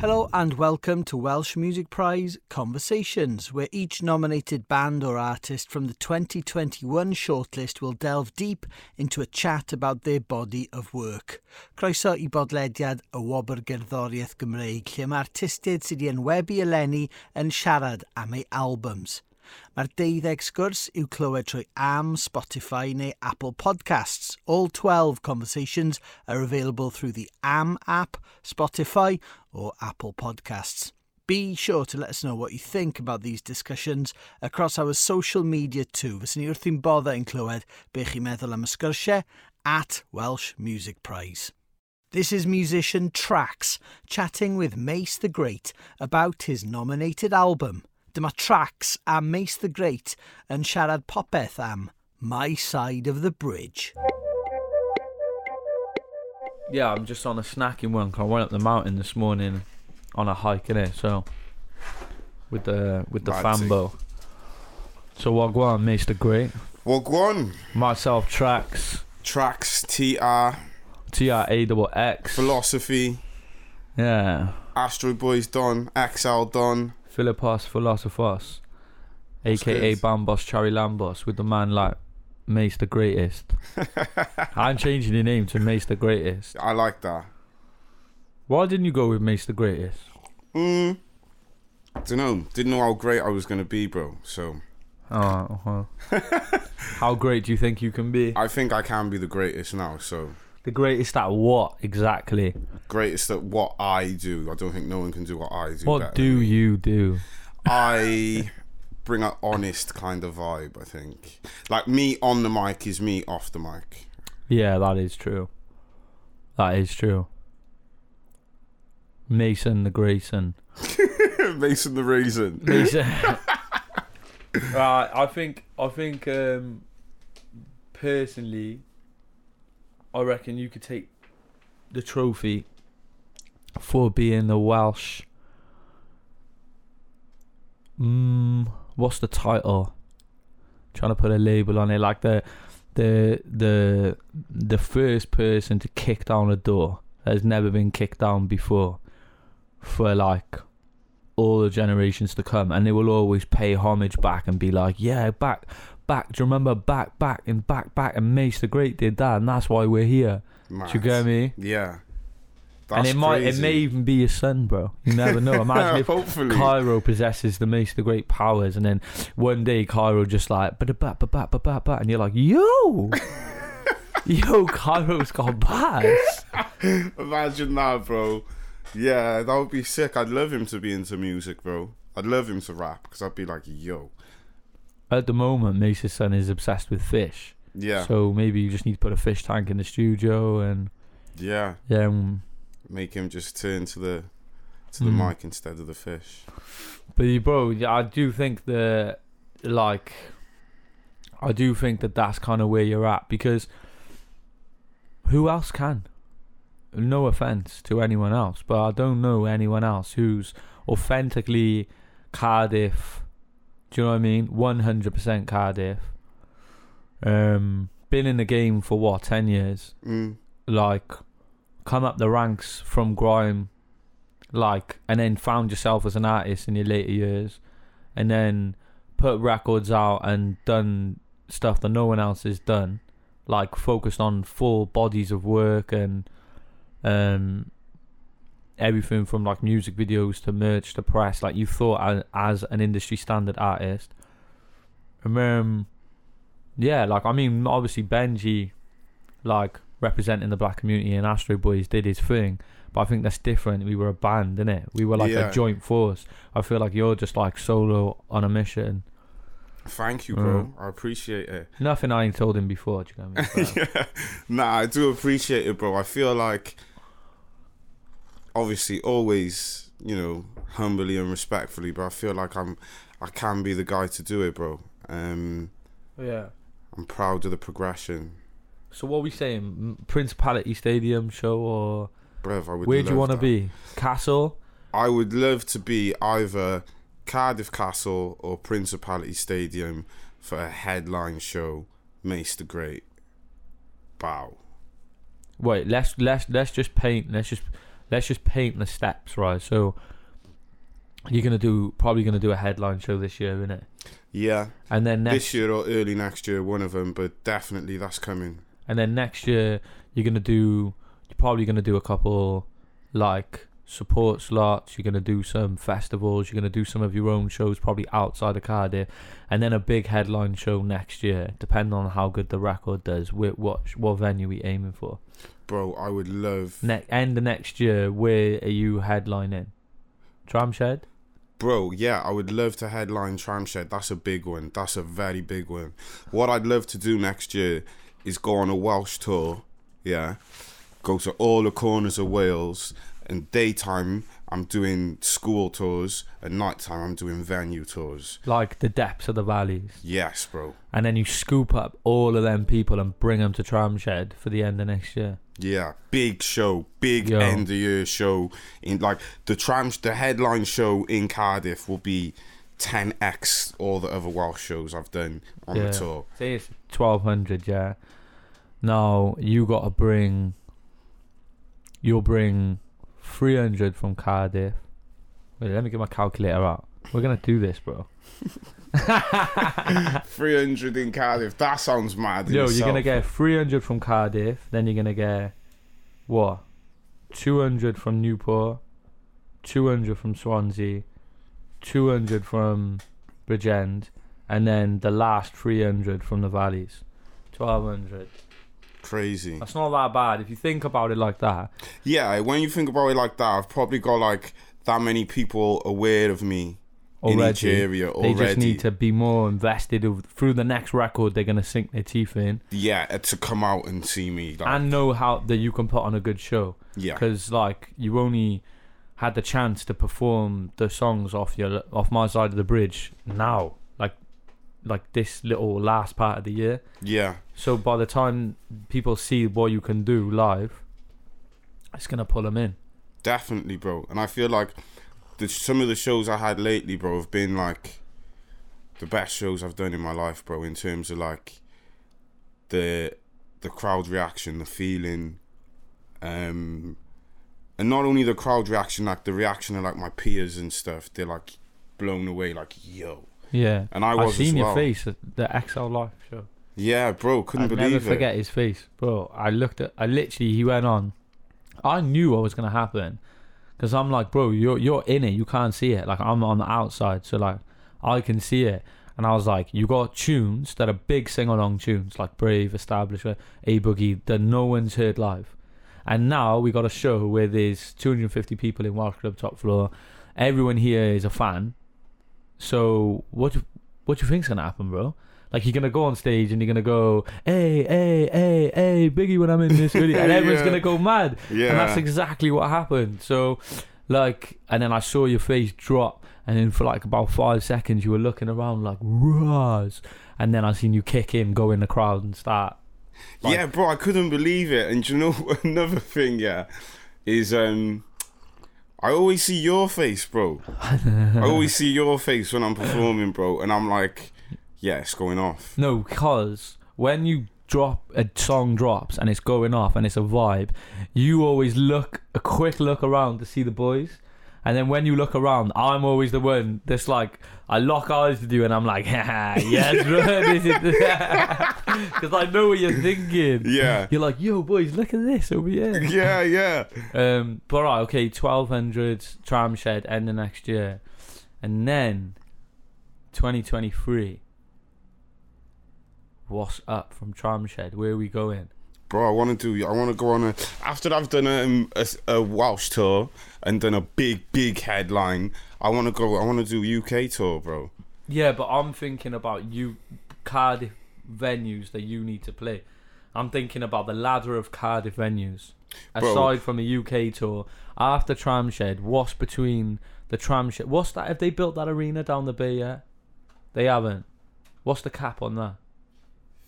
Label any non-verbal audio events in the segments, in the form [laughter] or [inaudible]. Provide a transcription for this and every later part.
Hello and welcome to Welsh Music Prize Conversations, where each nominated band or artist from the 2021 shortlist will delve deep into a chat about their body of work. Croeso i bodlediad y Wobr Gerddoriaeth Gymreig, lle mae artistiaid sydd wedi enwebu eleni yn siarad am ei albums. Mae'r deuddeg sgwrs i'w clywed trwy am, Spotify neu Apple Podcasts. All 12 conversations are available through the Am app, Spotify or Apple Podcasts. Be sure to let us know what you think about these discussions across our social media too. Fyswn ni wrth i'n bodda yn clywed be chi'n meddwl am y sgyrsiau at Welsh Music Prize. This is musician Trax chatting with Mace the Great about his nominated album. Dyma Trax a Mace the Great yn siarad popeth am My Side of the Bridge. Yeah, I'm just on a snacking one. Cause I went up the mountain this morning on a hike in it, so with the with the Righty. fambo. So on, Mr. Great? Go. Myself tracks Tracks, TR, T R A double X. Philosophy, Yeah. Astro Boys Don, XL Don. Philippos Philosophos. AKA good. Bambos Cherry Lambos with the man like Mace the Greatest. [laughs] I'm changing the name to Mace the Greatest. I like that. Why didn't you go with Mace the Greatest? Mm. Don't know. Didn't know how great I was gonna be, bro. So Oh. [laughs] How great do you think you can be? I think I can be the greatest now. So The greatest at what exactly? greatest at what I do. I don't think no one can do what I do. What do you do? I bring an honest kind of vibe. I think like me on the mic is me off the mic. Yeah, that is true. That is true. Mason the Grayson. [laughs] Mason the Raisin. Mason. [laughs] right, I think I think um, personally, I reckon you could take the trophy for being the Welsh. Mm, what's the title? trying to put a label on it, like the the the the first person to kick down a door that has never been kicked down before for like all the generations to come and they will always pay homage back and be like yeah back back do you remember back back and back back and Mace the Great did that and that's why we're here do you get me Yeah. And That's it might it may even be your son bro you never know [laughs] imagine if Hopefully. Cairo possesses the Mace the Great powers and then one day Cairo just like ba ba ba ba ba ba and you're like yo [laughs] yo Cairo's got bass Imagine that, bro. Yeah, that would be sick. I'd love him to be into music, bro. I'd love him to rap because I'd be like, yo. at the moment Mace's son is obsessed with fish Yeah. So maybe you just need to put a fish tank in the studio and yeah. yeah, um, Make him just turn to the to the Mm. mic instead of the fish. but you, bro, yeah, I do think that like I do think that that's kind of where you're at because who else can? No offense to anyone else, but I don't know anyone else who's authentically Cardiff. Do you know what I mean? One hundred percent Cardiff. Um, been in the game for what ten years? Mm. like come up the ranks from grime like and then found yourself as an artist in your later years and then put records out and done stuff that no one else has done like focused on full bodies of work and um everything from like music videos to merch to press like you thought as, an industry standard artist. And um yeah like i mean obviously benji like representing the black community and Astro Boys did his thing. But I think that's different. We were a band, innit? We were like Yeah. a joint force. I feel like you're just like solo on a mission. Thank you, bro. Mm. I appreciate it. Nothing I ain't told him before. Do you know what I mean? [laughs] Yeah. Nah, I do appreciate it, bro. I feel like obviously always, you know, humbly and respectfully, but I feel like I'm I can be the guy to do it, bro. Um yeah. I'm proud of the progression. So what are we saying? Principality Stadium show or Bruv, I would where do you want to be? Castle? I would love to be either Cardiff Castle or Principality Stadium for a headline show, Mace the Great. Bow. Wait, let's let's let's just paint. Let's just let's just paint the steps, right? So you're gonna do probably gonna do a headline show this year, innit? Yeah, And then next this year or early next year, one of them. But definitely that's coming. And then next year you're gonna do you're probably gonna do a couple like support slots you're gonna do some festivals you're gonna do some of your own shows probably outside of cardiff and then a big headline show next year depending on how good the record does what what, what venue we aiming for Bro, I would love. ne- end of next year where are you headlining tramshed Bro, yeah, I would love to headline Tramshed. That's a big one. That's a very big one. What I'd love to do next year is go on a Welsh tour. Yeah. Go to all the corners of Wales. And daytime, I'm doing school tours. And nighttime, I'm doing venue tours. like the depths of the valleys Yes, bro. and then you scoop up all of them people and bring them to tramshed for the end of next year Yeah, big show, big Yo. end of year show. In like the trams, the headline show in Cardiff will be 10x all the other Welsh shows I've done on Yeah. the tour. Say it's twelve hundred, yeah. Now you got to bring. You'll bring three hundred from Cardiff. Wait, let me get my calculator out. We're gonna do this, bro. [laughs] [laughs] 300 in Cardiff. That sounds mad. in Yo, you're gonna get three hundred from Cardiff. Then you're gonna get what? Two hundred from Newport. Two hundred from Swansea. Two hundred from Bridgend, and then the last three hundred from the Valleys. Twelve hundred. crazy. That's not that bad if you think about it like that. Yeah, when you think about it like that, I've probably got like that many people aware of me in each Already, area they just need to be more invested through the next record. They're gonna sink their teeth in yeah, uh, to come out and see me. Like, and know how that you can put on a good show. yeah, Because like you only had the chance to perform the songs off your off my side of the bridge now, like like this little last part of the year. yeah, So by the time people see what you can do live, it's gonna pull them in. definitely, bro. And I feel like the, some of the shows I had lately, bro, have been like the best shows I've done in my life, bro. In terms of like the the crowd reaction, the feeling, um, and not only the crowd reaction, like the reaction of like my peers and stuff. They're like blown away, like yo. Yeah, And I I've was seen as your well. face at the XL Live show. Yeah, bro, couldn't believe it. I'll believe never it. forget his face, bro. I looked at, I literally, he went on. I knew what was gonna happen, because I'm like, bro, you're you're in it, you can't see it. Like I'm on the outside, so like I can see it. And I was like, you got tunes that are big sing along tunes, like Brave, Establishment, A Boogie, that no one's heard live. And now we got a show where there's 250 people in Welsh Club Top Floor. Everyone here is a fan. So what do, what do you think's gonna happen, bro? Like you're gonna go on stage and you're gonna go, hey, hey, hey, hey, Biggie when I'm in this video, and [laughs] everyone's Yeah. gonna go mad. Yeah, And that's exactly what happened. So, like, and then I saw your face drop, and then for like about five seconds, you were looking around like, Raz. And then I seen you kick in, go in the crowd, and start. Like- yeah, bro, I couldn't believe it. And you know [laughs] another thing? Yeah, is um, I always see your face, bro. [laughs] I always see your face when I'm performing, bro, and I'm like, yeah, it's going off. No, because when you drop a song drops and it's going off and it's a vibe, you always look a quick look around to see the boys. And then when you look around, I'm always the one that's like, I lock eyes with you and I'm like, [laughs] yes, because [laughs] I know what you're thinking. Yeah, You're like, yo, boys, look at this over here. [laughs] yeah, yeah. Um, but right, okay, twelve hundred tram shed end of next year, and then twenty twenty three. What's up from tram shed? Where are we going? Bro, I want to do. I want to go on a. After I've done a, a, a Welsh tour and done a big, big headline, I want to go. I want to do UK tour, bro. Yeah, but I'm thinking about you Cardiff venues that you need to play. I'm thinking about the ladder of Cardiff venues. Bro. Aside from a UK tour, after Tramshed, what's between the Tramshed? What's that? Have they built that arena down the bay yet? They haven't. What's the cap on that?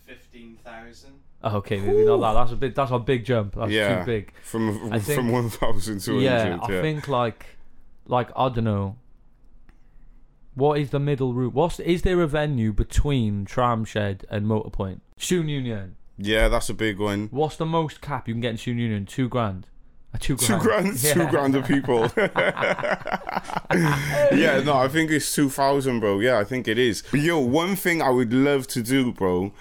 Fifteen thousand. Oh, okay, maybe not that. That's a big. That's a big jump. That's Yeah. too big. From I think- from one thousand two hundred. Yeah, I think like, like I don't know. What is the middle route? What's is there a venue between Tramshed and Motorpoint? Student Union. Yeah, that's a big one. What's the most cap you can get in Student Union? Two grand. Uh, two Two grand. grand, Yeah. [laughs] two grand of people. yeah, no, I think it's two thousand, bro. Yeah, I think it is. But yo, one thing I would love to do, bro.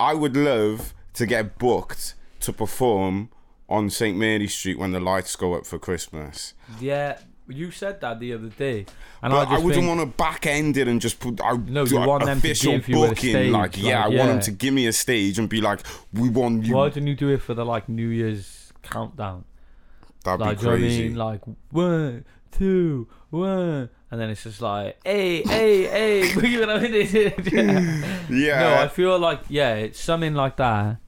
I would love to get booked to perform on St Mary Street when the lights go up for Christmas. Yeah, you said that the other day, and But I I, wouldn't think, want to back end it and just put. I No, you a- want them to official give you a booking. stage, like, yeah, like, I want them to give me a stage and be like, "We want you." Why didn't you do it for the like New Year's countdown? That'd Like, be do you know what I crazy. mean? Like one, two, one, and then it's just like, hey, hey, hey. [laughs] you know what I mean? yeah. yeah. No, I feel like yeah, it's something like that.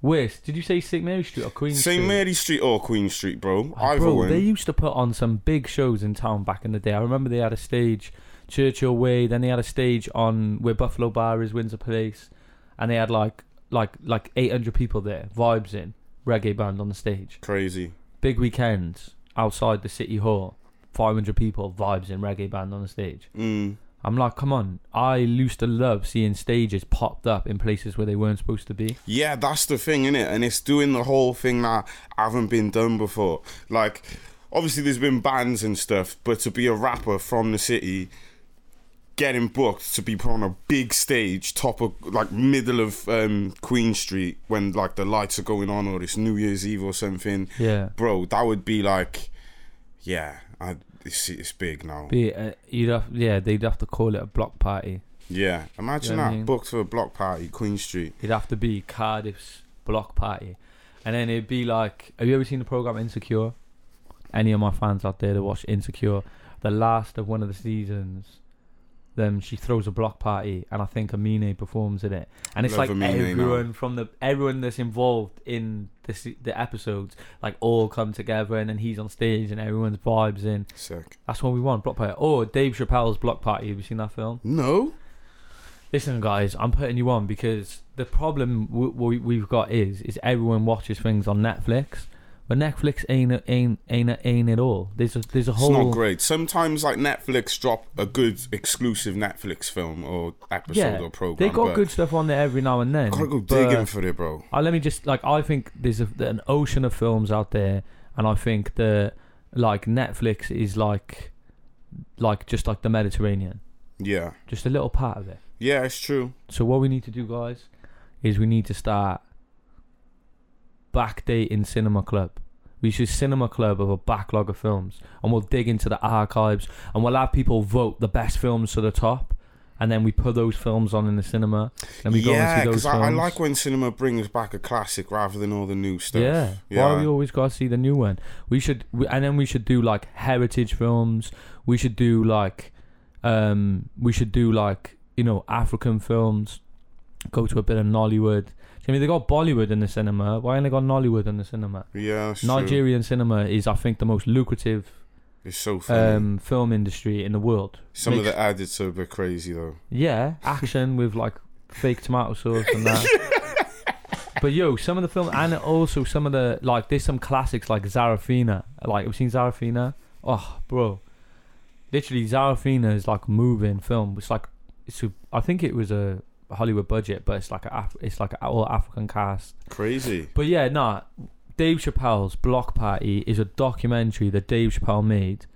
West, did you say St Mary Street or Queen Street? St Mary Street or Queen Street, bro. Oh, Either bro, one. they used to put on some big shows in town back in the day. I remember they had a stage, Churchill Way. Then they had a stage on where Buffalo Bar is, Windsor Place, and they had like like like 800 people there, vibes in, reggae band on the stage. Crazy. Big weekends outside the city hall, 500 people, vibes in, reggae band on the stage. Mm. I'm like, come on. I used to love seeing stages popped up in places where they weren't supposed to be. Yeah, that's the thing, innit? And it's doing the whole thing that haven't been done before. Like, obviously, there's been bands and stuff, but to be a rapper from the city, getting booked to be put on a big stage, top of like middle of um, Queen Street when like the lights are going on, or it's New Year's Eve or something, Yeah. bro, that would be like, yeah, I, it's, it's big now. Be uh, you'd have, yeah, they'd have to call it a block party. Yeah, imagine You know what I that mean? booked for a block party, Queen Street. It'd have to be Cardiff's block party, and then it'd be like, have you ever seen the program Insecure? Any of my fans out there that watch Insecure, the last of one of the seasons, then she throws a block party, and I think Amine performs in it, and it's Love like Amine now. everyone from the everyone that's involved in the the episodes, like all come together, and then he's on stage, and everyone's vibes in. Sick. That's what we want, block party. Or Dave Chappelle's block party. Have you seen that film? No? Listen, guys, I'm putting you on because the problem w- w- we've got is is everyone watches things on Netflix, but Netflix ain't ain't ain't ain't it all. There's a there's a It's whole not great. Sometimes, like Netflix, drop a good exclusive Netflix film or episode yeah. or program. They got good stuff on there every now and then. I gotta go digging for it, bro. Uh, let me just like I think there's a, an ocean of films out there, and I think the like Netflix is like like just like the Mediterranean, Yeah, just a little part of it. yeah, it's true. So what we need to do, guys, is we need to start backdating Cinema Club. We should Cinema Club of a backlog of films, and we'll dig into the archives, and we'll have people vote the best films to the top, and then we put those films on in the cinema, and we go yeah, and see those I, I like when cinema brings back a classic rather than all the new stuff. Yeah. Why we always got to see the new one? We should, we, and then we should do like heritage films. We should do like, um, we should do like you know African films. Go to a bit of Nollywood. I mean, they got Bollywood in the cinema. Why ain't they got Nollywood in the cinema? yeah, that's true. Nigerian cinema is, I think, the most lucrative It's so funny. um, film industry in the world. Some of the edits are a bit crazy though. Yeah, action [laughs] with like fake tomato sauce and that. [laughs] but yo, some of the film and also some of the like there's some classics like Sarafina. Like we've you seen Sarafina? Oh, bro. Literally Sarafina is like a moving film. It's like it's a, I think it was a Hollywood budget, but it's like a Af- it's like an all African cast. Crazy. But yeah, nah. Dave Chappelle's Block Party is a documentary that Dave Chappelle made,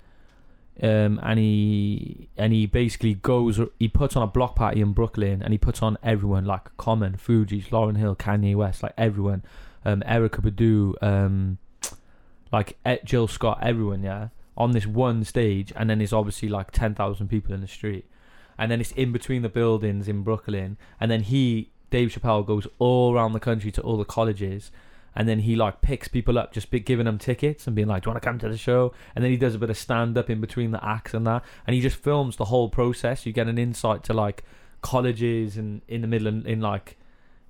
um, and he and he basically goes. He puts on a block party in Brooklyn, and he puts on everyone like Common, Fugees, Lauryn Hill, Kanye West, like everyone, um, Erykah Badu, um, like Jill Scott, everyone, yeah, on this one stage, and then there's obviously like ten thousand people in the street, and then it's in between the buildings in Brooklyn, and then he Dave Chappelle goes all around the country to all the colleges, and then he like picks people up, just be giving them tickets and being like, "Do you want to come to the show?" And then he does a bit of stand up in between the acts and that, and he just films the whole process. You get an insight to like colleges and in the middle of, in like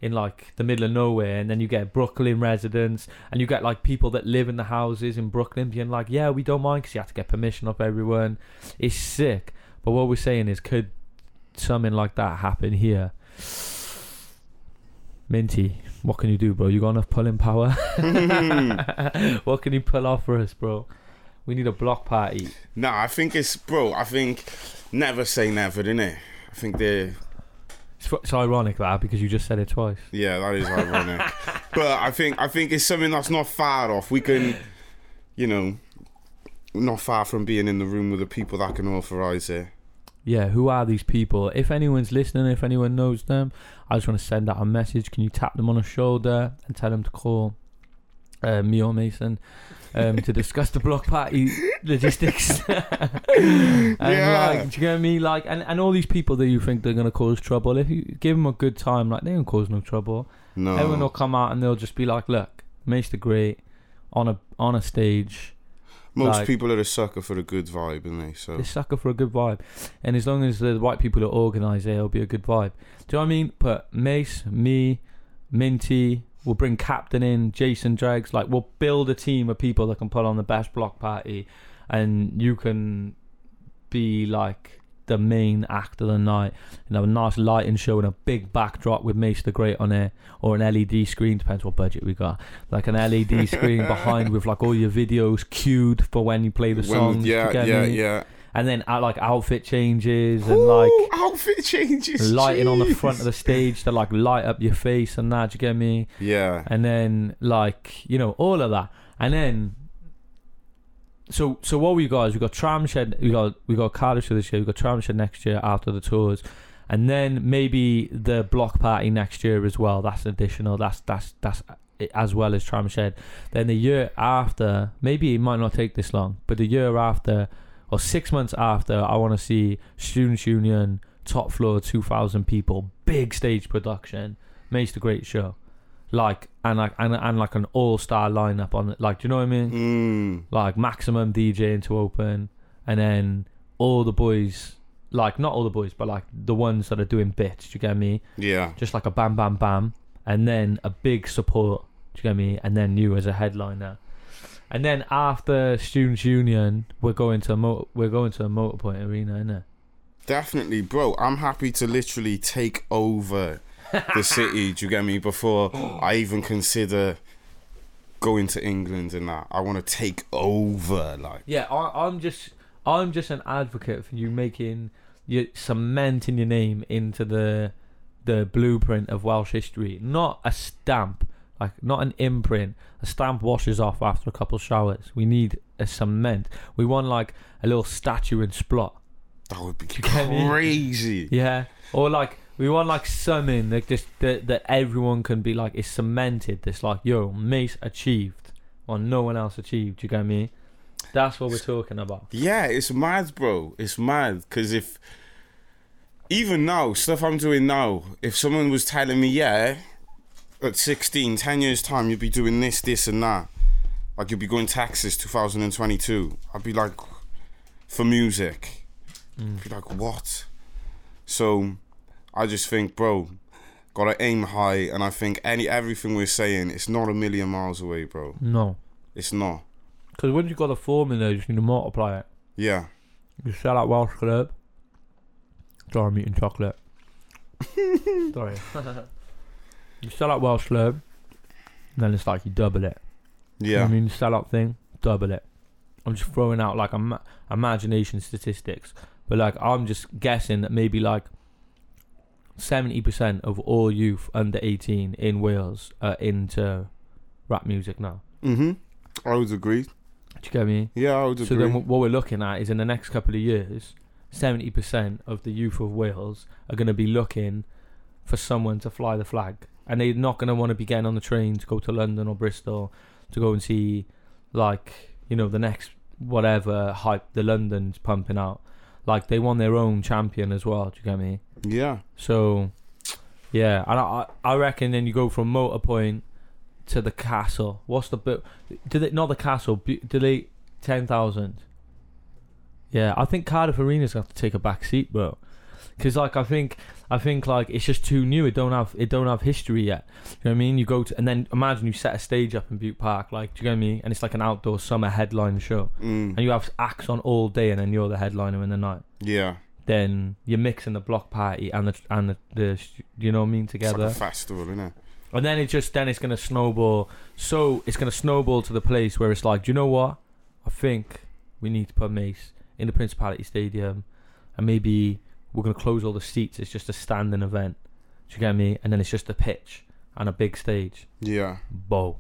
in like the middle of nowhere and then you get Brooklyn residents and you get like people that live in the houses in Brooklyn being like yeah we don't mind because you have to get permission off everyone it's sick but what we're saying is could something like that happen here Minty what can you do bro you got enough pulling power [laughs] [laughs] what can you pull off for us bro we need a block party No, I think it's bro. I think never say never, innit? I think they it's, it's ironic that because you just said it twice Yeah, that is ironic. [laughs] but I think I think it's something that's not far off. We can, you know, not far from being in the room with the people that can authorize it. Yeah, who are these people? If anyone's listening, if anyone knows them, I just want to send out a message. Can you tap them on the shoulder and tell them to call uh, me or Mason um, to [laughs] discuss the block party logistics? [laughs] and Yeah. like, do you get me? Like, and, and all these people that you think they're gonna cause trouble, if you give them a good time, like they don't cause no trouble. No, Everyone will come out and they'll just be like, "Look, Mace the Great on a on a stage." Most like- people are a sucker for a good vibe, aren't they? So They sucker for a good vibe. And as long as the right people are organised, it'll be a good vibe. Do you know what I mean? Put Mace, me, Minty, we'll bring Captain in, Jason Dregs. Like, we'll build a team of people that can put on the best block party. And you can be like the main act of the night and have a nice lighting show and a big backdrop with Mace the Great on it or an LED screen depends what budget we got like an LED [laughs] screen behind with like all your videos cued for when you play the songs yeah, yeah, me? yeah. and then uh, like outfit changes and Ooh, like outfit changes, lighting on the front of the stage to like light up your face and that. You get me? Yeah, And then like you know all of that, and then so so what we got is we got Tramshed, we got we got Cardiff this year, we got Tramshed next year after the tours. And then maybe the block party next year as well. That's additional. That's that's that's uh, as well as Tramshed. Then the year after, maybe it might not take this long, but the year after or six months after, I want to see Students Union top floor, two thousand people, big stage production, Mace the Great show, like and like and, and like an all star lineup on it. Like, do you know what I mean? mm, Like maximum DJing to open, and then all the boys. Like not all the boys, but like the ones that are doing bits. Do you get me? yeah. just like a bam bam bam and then a big support do you get me and then you as a headliner and then after students union we're going to a mo- we're going to a motorpoint arena innit? Definitely, bro. I'm happy to literally take over the city. Do you get me? Before I even consider going to England and that, I want to take over. Like, yeah I, i'm just i'm just an advocate for you making you cementing your name into the the blueprint of welsh history not a stamp like not an imprint a stamp washes off after a couple showers we need a cement we want like a little statue and Splott that would be you get me? crazy. Yeah, or like we want like something that just that, that everyone can be like is cemented. This like yo, Mace achieved, or no one else achieved. You get me? That's what we're talking about. Yeah, it's mad, bro. It's mad because if even now stuff I'm doing now, if someone was telling me, yeah, at 16, 10 years time, you'd be doing this, this, and that, like you'd be going Texas 2022, I'd be like, for music, Mm. I'd be like, what? So, I just think, bro, gotta aim high, and I think any everything we're saying, it's not a million miles away, bro. No, It's not. because once you've got a formula, you just need to multiply it. Yeah. You sell out Welsh club. Sorry, I'm eating chocolate. [laughs] Sorry. you sell out Welsh club, and then it's like you double it. You know Yeah. I mean, sell out thing, double it. I'm just throwing out like ima- imagination statistics, but like I'm just guessing that maybe like seventy percent of all youth under eighteen in Wales are into rap music now. Mm-hmm. I would agree. Do you get me? Yeah, I would agree. So agree. then, wh- what we're looking at is in the next couple of years, seventy percent of the youth of Wales are going to be looking for someone to fly the flag, and they're not going to want to be getting on the train to go to London or Bristol to go and see, like you know, the next whatever hype the London's pumping out. Like they won their own champion as well. Do you get me? yeah. So, yeah, and I I reckon then you go from Motorpoint to the castle. What's the bit? Did it not the castle? Did they ten thousand? Yeah, I think Cardiff Arena's gonna have to take a back seat, bro. Because like I think I think like it's just too new. It don't have it don't have history yet. You know what I mean? You go to and then imagine you set a stage up in Bute Park, like do you get me? And it's like an outdoor summer headline show, Mm. and you have acts on all day, and then you're the headliner in the night Yeah. then you're mixing the block party and the and the, the you know what I mean It's together, like a festival, isn't it? and then it just then it's gonna snowball. So it's gonna snowball to the place where it's like, do you know what? I think we need to put Mace in the Principality Stadium, and maybe we're gonna close all the seats. It's just a standing event. Do you get me? And then it's just a pitch, and a big stage. Yeah. Bo.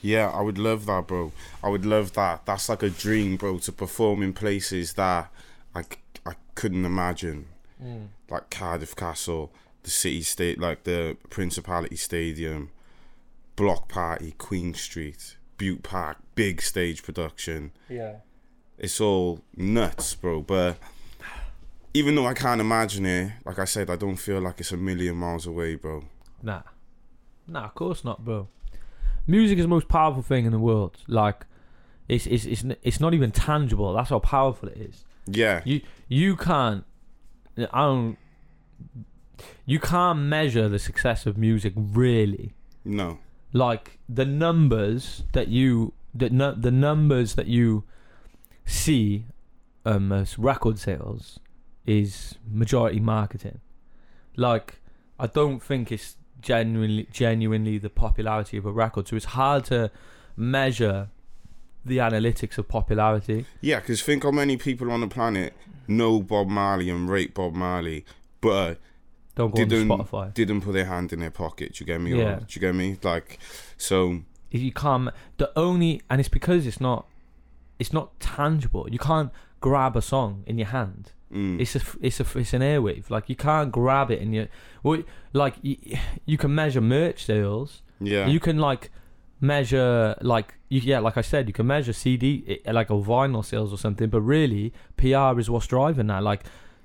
Yeah, I would love that, bro. I would love that. That's like a dream, bro, to perform in places that I, I couldn't imagine. Mm. Like Cardiff Castle, the city state, like the Principality Stadium, Block Party, Queen Street, Bute Park, big stage production. Yeah. It's all nuts, bro. But even though I can't imagine it, like I said, I don't feel like it's a million miles away, bro. Nah. Nah, of course not, bro. Music is the most powerful thing in the world. Like, it's it's it's it's not even tangible. That's how powerful it is. Yeah, You you can't. I don't. You can't measure the success of music really. no, Like the numbers that you the nu- the numbers that you see um, as record sales is majority marketing. Like I don't think it's genuinely genuinely the popularity of a record. So it's hard to measure the analytics of popularity. yeah. Because think how many people on the planet know Bob Marley and rate Bob Marley, but uh, Don't go didn't on Spotify. didn't put their hand in their pocket. Do you get me? Yeah. Or, do you get me? Like, so if you can't the only and it's because it's not it's not tangible you can't grab a song in your hand mm, it's a it's a it's an airwave like you can't grab it and your well like you, you can measure merch sales. Yeah, you can like measure like you, yeah like i said you can measure cd eh, like a vinyl sales or something but really pr is what's driving that. Like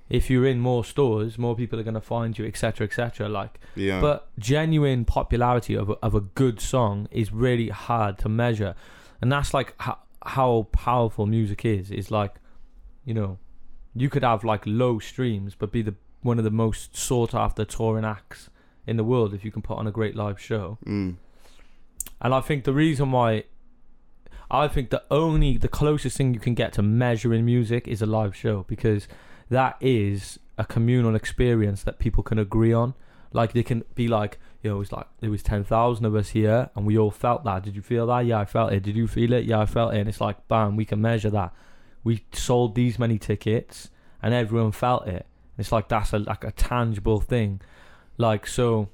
if you're in more stores more people are going to find you etc etc like. Yeah, but genuine popularity of a, of a good song is really hard to measure, and that's like how, how powerful music is. Is like, you know, you could have like low streams, but be the one of the most sought after touring acts in the world if you can put on a great live show. mm, And I think the reason why, I think the only the closest thing you can get to measuring music is a live show because that is a communal experience that people can agree on. Like they can be like, you know, it was like there was ten thousand of us here and we all felt that. Did you feel that? Yeah, I felt it. Did you feel it? Yeah, I felt it. And it's like, bam, we can measure that. We sold these many tickets and everyone felt it. It's like that's a like a tangible thing. Like so,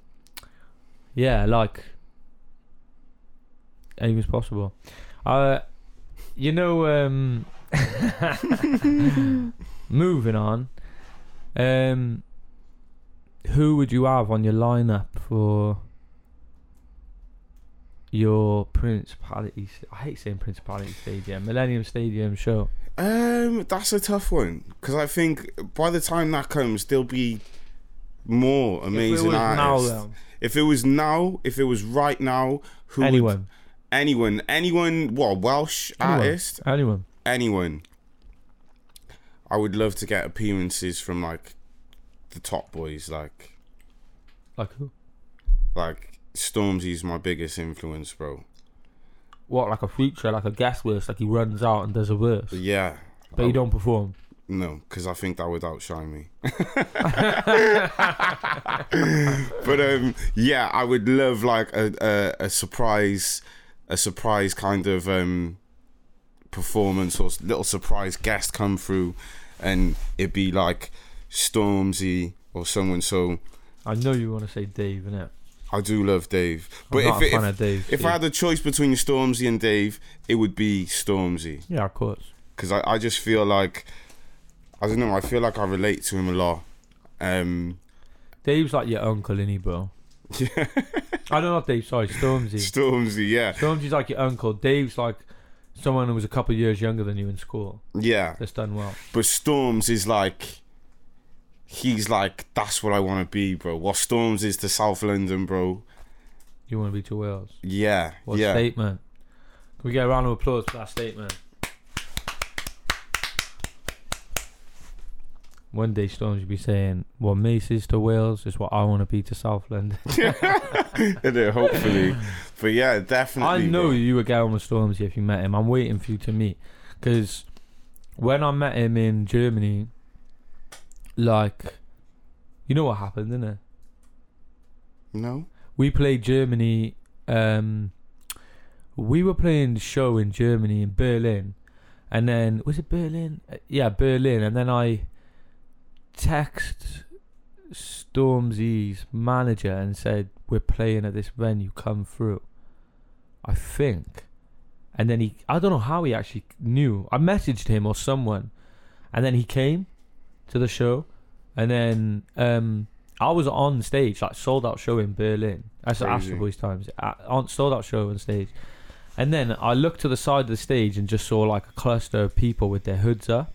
yeah, like anything's possible. Uh, you know, um, [laughs] moving on. Um, who would you have on your lineup for your Principality? I hate saying Principality Stadium, Millennium Stadium show. Um, that's a tough one because I think by the time that comes, there'll be more amazing if it was now, artists. if it was now, if it was right now, who would- anyone, anyone, anyone, what Welsh Anyone. artist, anyone. anyone. I would love to get appearances from like the top boys, like Like who? like Stormzy's my biggest influence, bro. What, like a feature, like a guest verse, like he runs out and does a verse, Yeah, but he don't perform. No, because I think that would outshine me. [laughs] but um, yeah, I would love like a, a a surprise, a surprise kind of um performance or little surprise guest come through, and it'd be like Stormzy or someone. So I know you want to say Dave, innit? I do love Dave, I'm but not if a it, fan if, of Dave. if I had a choice between Stormzy and Dave, it would be Stormzy yeah, of course. because I, I just feel like I don't know. I feel like I relate to him a lot. Um, Dave's like your uncle, innit, bro? Yeah. [laughs] I don't know, Dave. Sorry, Stormzy. Stormzy, yeah, Stormzy's like your uncle. Dave's like someone who was a couple of years younger than you in school. yeah. That's done well. But Storms is like, he's like, that's what I want to be, bro. What Storms is to South London, bro. You want to be to Wales? Yeah, What yeah. statement! Can we get a round of applause for that statement? One day Storms will be saying, "What Mace is to Wales is what I want to be to South London." [laughs] Yeah, hopefully. but yeah, definitely. I know bro. you were getting with Stormzy if you met him. I'm waiting for you to meet, because when I met him in Germany, like, you know what happened, didn't it? No. we played Germany. Um, we were playing the show in Germany in Berlin, and then was it Berlin? Uh, Yeah, Berlin. And then I text Stormzy's manager and said, we're playing at this venue. Come through." I think, and then he, I don't know how he actually knew. I messaged him or someone, and then he came to the show, and then um, I was on stage, like sold out show in Berlin. That's. Astro Boys times. Uh, On sold out show on stage, and then I looked to the side of the stage and just saw like a cluster of people with their hoods up,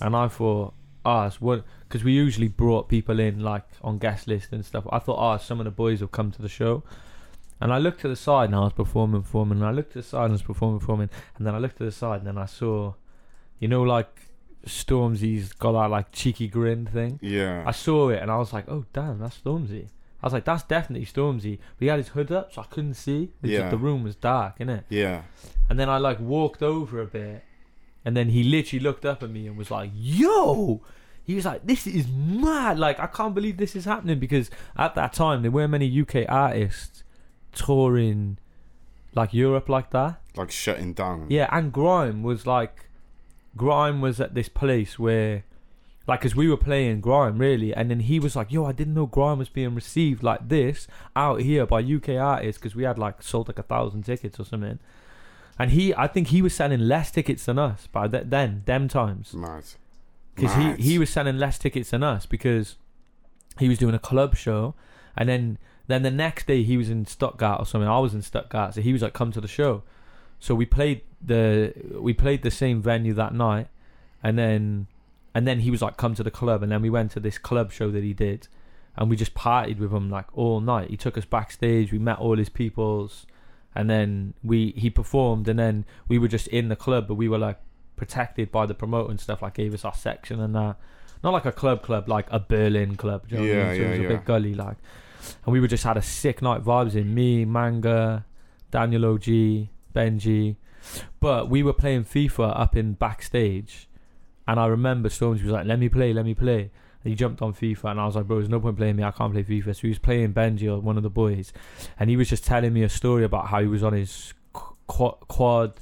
and I thought, ah, it's what because we usually brought people in like on guest list and stuff. I thought, ah, some of the boys will come to the show. And I looked to the side and I was performing, performing. And I looked to the side and I was performing, performing. And then I looked to the side and then I saw, you know, like Stormzy's got that like cheeky grin thing. Yeah. I saw it and I was like, oh damn, that's Stormzy. I was like, that's definitely Stormzy. But he had his hood up, so I couldn't see. It's just Yeah. the room was dark, innit? yeah. And then I like walked over a bit, and then he literally looked up at me and was like, "Yo!" He was like, "This is mad! Like, I can't believe this is happening." Because at that time, there weren't many UK artists touring like Europe like that. Like shutting down. Yeah, and Grime was like, Grime was at this place where, like, as we were playing Grime, really, and then he was like, "Yo, I didn't know Grime was being received like this out here by UK artists because we had like sold like a thousand tickets or something." And he, I think he was selling less tickets than us by th- then, them times, Mad. because Mad. he he was selling less tickets than us because he was doing a club show, and then then the next day he was in Stuttgart or something. I was in Stuttgart, so he was like, "Come to the show." So we played the we played the same venue that night, and then and then he was like, "Come to the club," and then we went to this club show that he did, and we just partied with him like all night. He took us backstage. We met all his peoples, and then we he performed, and then we were just in the club, but we were like protected by the promoter and stuff. Like gave us our section and that. Not like a club club, like a Berlin club. You know what I Yeah, mean? So it was yeah, a big gully, like. And we were just had a sick night vibes in me, Manga, Daniel OG, Benji. But we were playing FIFA up in backstage, and I remember Storms was like, "Let me play, let me play." And he jumped on FIFA, and I was like, "Bro, there's no point playing me. I can't play FIFA." So he was playing Benji or one of the boys, and he was just telling me a story about how he was on his qu- qu- quad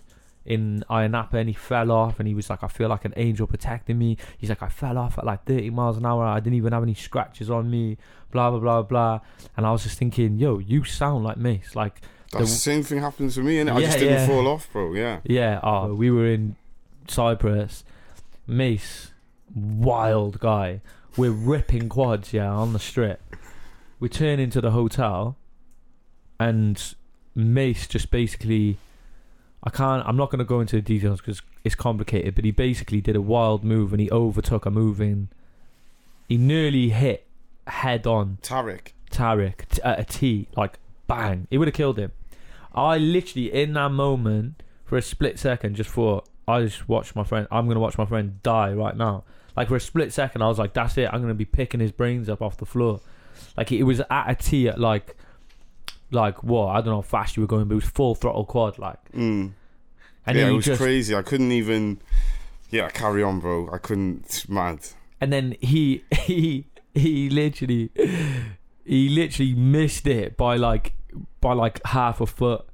in Ayia Napa and he fell off, and he was like, "I feel like an angel protecting me." He's like, "I fell off at like 30 miles an hour. I didn't even have any scratches on me." Blah blah blah blah. And I was just thinking, "Yo, you sound like Mace. Like, That's the, the- same thing happened to me, innit? I just didn't yeah. fall off, bro. Yeah. Yeah, oh, we were in Cyprus. Mace, wild guy. We're ripping quads, yeah, on the strip. We turn into the hotel, and Mace just basically. I can't. I'm not going to go into the details because it's complicated. But he basically did a wild move and he overtook a moving. He nearly hit head on Tarek. Tarek t- at a T, like bang, it would have killed him. I literally, in that moment, for a split second, just thought, I just watched my friend. I'm gonna watch my friend die right now. Like for a split second, I was like, that's it. I'm gonna be picking his brains up off the floor. Like it was at a T at like, like what? I don't know how fast you were going, but it was full throttle quad, like. Mm. And yeah, it was just, crazy. I couldn't even. Yeah, carry on, bro. I couldn't. It's mad. and then he [laughs] he he literally he literally missed it by like by like half a foot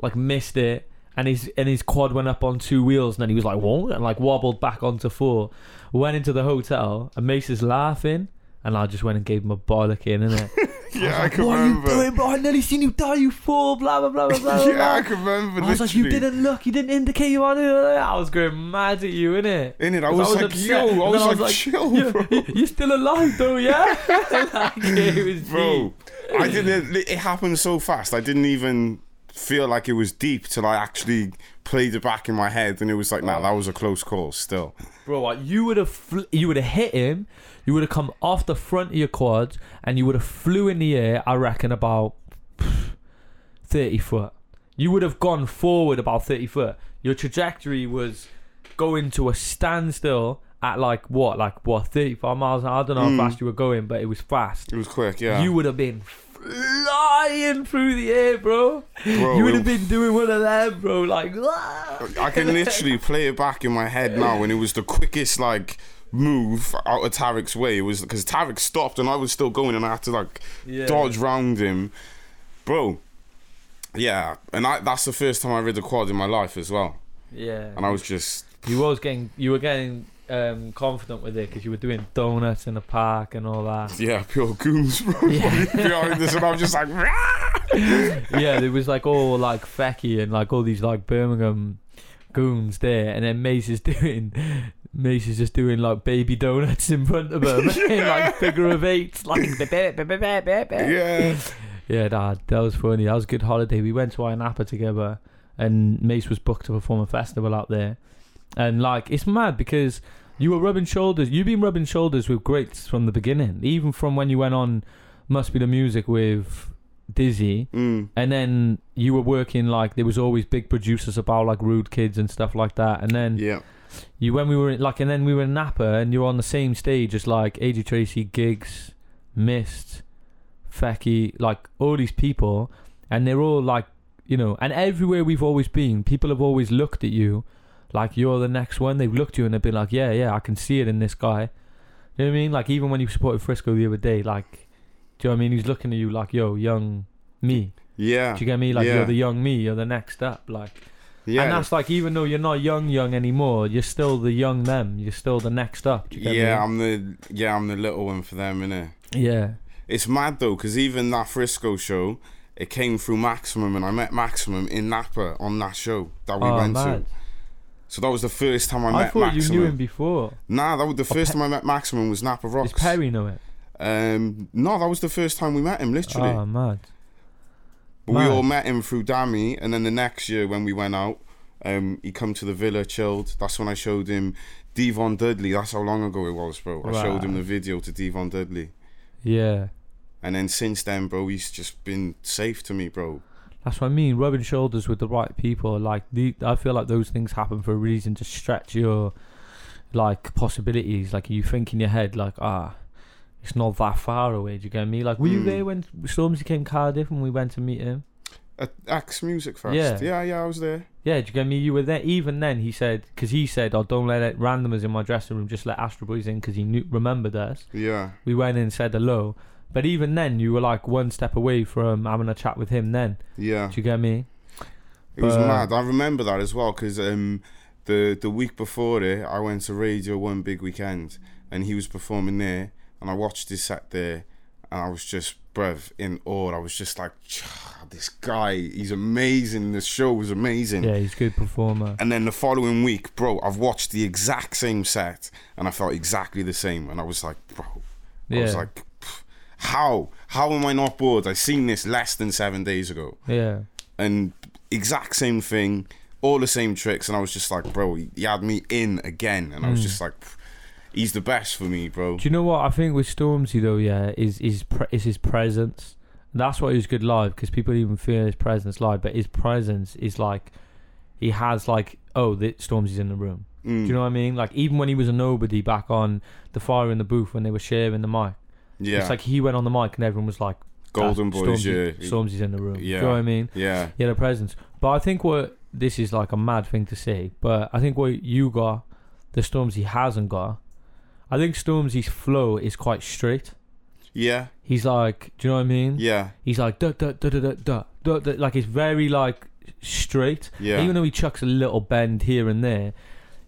like missed it and his and his quad went up on two wheels and then he was like what and like wobbled back onto four went into the hotel and Mace is laughing and I just went and gave him a bollocking innit [laughs] Yeah, I, like, can what remember. are you doing bro I nearly seen you die you fool blah blah blah blah blah [laughs] yeah, blah. I can remember. I was like you didn't look you didn't indicate you wanted to I was going mad at you innit In it, I I was, was like, upset, yo, I was, I was like, like, chill, you, bro. you're still alive though, yeah? [laughs] like, it was bro. deep. I didn't. It happened so fast. I didn't even feel like it was deep till I actually played it back in my head, and it was like, nah, that was a close call. Still, Bro, like, you would have fl- you would have hit him, you would have come off the front of your quad, and you would have flew in the air, I reckon, about 30 foot. You would have gone forward about 30 foot. Your trajectory was going to a standstill at like what? Like what? 35 miles an hour? I don't know Mm. how fast you were going, but it was fast. it was quick. Yeah, You would have been flying through the air, bro. bro. you would have been doing one of them, bro. Like, "Ah." [laughs] I can literally play it back in my head now, and it was the quickest like move out of Tarek's way. It was because Tarek stopped, and I was still going, and I had to like yeah. dodge round him, bro. Yeah, and I, that's the first time I rid the quad in my life as well, Yeah. and I was just You was getting, you were getting um, confident with it because you were doing donuts in the park and all that. Yeah, pure goons, bro. [laughs] Yeah. [laughs] Behind this, and I'm just like, [laughs] yeah, there was like all like Fecky and like all these like Birmingham goons there, and then Mace is doing. Mace is just doing like baby donuts in front of him in like figure of eights, like yeah, Yeah, that that was funny. That was a good holiday. We went to Ayia Napa together, and Mace was booked to perform a festival out there. And like, it's mad because you were rubbing shoulders. You've been rubbing shoulders with greats from the beginning, even from when you went on Must Be the Music with Dizzee, mm, and then you were working like there was always big producers about like Rude Kids and stuff like that. And then yeah, you when we were in, like, and then we were in Napa, and you were on the same stage as like AJ Tracey, Giggs, Mist, Fekky, like all these people, and they're all like, you know, and everywhere we've always been, people have always looked at you like you're the next one. They've looked at you and they've been like, yeah, yeah, I can see it in this guy. You know what I mean? Like even when you supported Frisco the other day, like, do you know what I mean? He's looking at you like, yo, young me. yeah, Do you get me? Like Yeah. you're the young me. You're the next up. Like. yeah. And that's like even though you're not young young anymore, you're still the young them. You're still the next up. Do you get yeah, me? I'm the yeah, I'm the little one for them, innit? yeah. It's mad though, because even that Frisco show, it came through Maximum, and I met Maximum in Napa on that show that we oh, went mad. to. So that was the first time I, I, met thought Maximum. you knew him before. Nah, that was the first time I met Maximum was Napa Does Rocks. Perry know it? Um, no, that was the first time we met him, literally. Oh, mad. but we all met him through Dammy, and then the next year when we went out, um, he come to the villa, chilled. That's when I showed him Devon Dudley. That's how long ago it was, bro. I showed him the video to Devon Dudley, Yeah. and then since then, bro, he's just been safe to me, bro. That's what I mean. Rubbing shoulders with the right people. Like the, I feel like those things happen for a reason to stretch your like possibilities. Like you think in your head, like ah, it's not that far away. Do you get me? Like were you Mm. there when Stormzy came Cardiff and we went to meet him? At Axe Music Fest. Yeah. yeah, yeah, I was there. Yeah, do you get me? You were there. Even then, he said because he said, "Oh, don't let it randomers in my dressing room. Just let Astroid Boys in because he knew remembered us." Yeah, We went in and said hello. But even then, you were like one step away from having a chat with him. Then, yeah. do you get me? It was mad. I remember that as well because um, the the week before it, I went to Radio One Big Weekend, and he was performing there, and I watched his set there, and I was just, bruv, in awe. I was just like, this guy, he's amazing. The show was amazing. Yeah, he's a good performer. And then the following week, bro, I've watched the exact same set, and I felt exactly the same, and I was like, bro, I was like, "Pff, how, how am I not bored? I seen this less than seven days ago Yeah, and exact same thing, all the same tricks, and I was just like, bro, he, had me in again, and I was Mm. just like, he's the best for me, bro. Do you know what I think with Stormzy though? Yeah, is is pre- is his presence. That's why he's good live because people even feel his presence live, but his presence is like he has like oh, the Stormzy's in the room. Mm. Do you know what I mean? Like even when he was a nobody back on the fire in the booth when they were sharing the mic, Yeah, it's like he went on the mic and everyone was like, Golden "Ah, Boys, Stormzy, yeah, Stormzy's in the room." Do you Yeah. know what I mean? yeah, He had a presence. But I think what this is like a mad thing to say, but I think what you got, the Stormzy hasn't got. I think Stormzy's flow is quite straight. yeah, He's like, do you know what I mean? yeah, He's like, duh, duh, duh, duh, duh, duh, duh, duh, like it's very like straight. yeah, Even though he chucks a little bend here and there,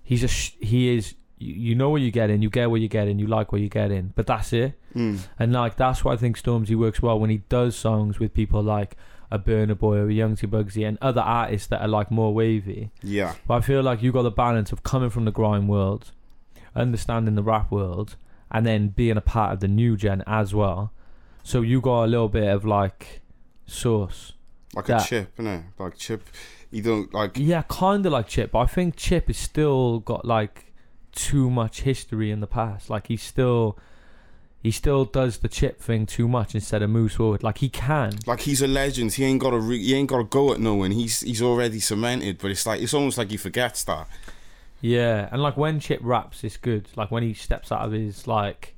he's a sh- he is. You, you know what you get in, you get what you get in, you like what you get in, but that's it. Mm. And like that's why I think Stormzy works well when he does songs with people like a Burna Boy or a Young T Bugsey and other artists that are like more wavy. yeah, But I feel like you got the balance of coming from the grime world, understanding the rap world, and then being a part of the new gen as well. So you got a little bit of like sauce. like That- a chip, innit? Like chip. You don't like. Yeah, kind of like Chip, but I think Chip has still got like too much history in the past. Like he's still. He still does the chip thing too much instead of moves forward. Like he can, Like he's a legend. He ain't got to. Re- he ain't got to go at no one. He's he's already cemented. But it's like it's almost like he forgets that. Yeah, and like when Chip raps, it's good. Like when he steps out of his like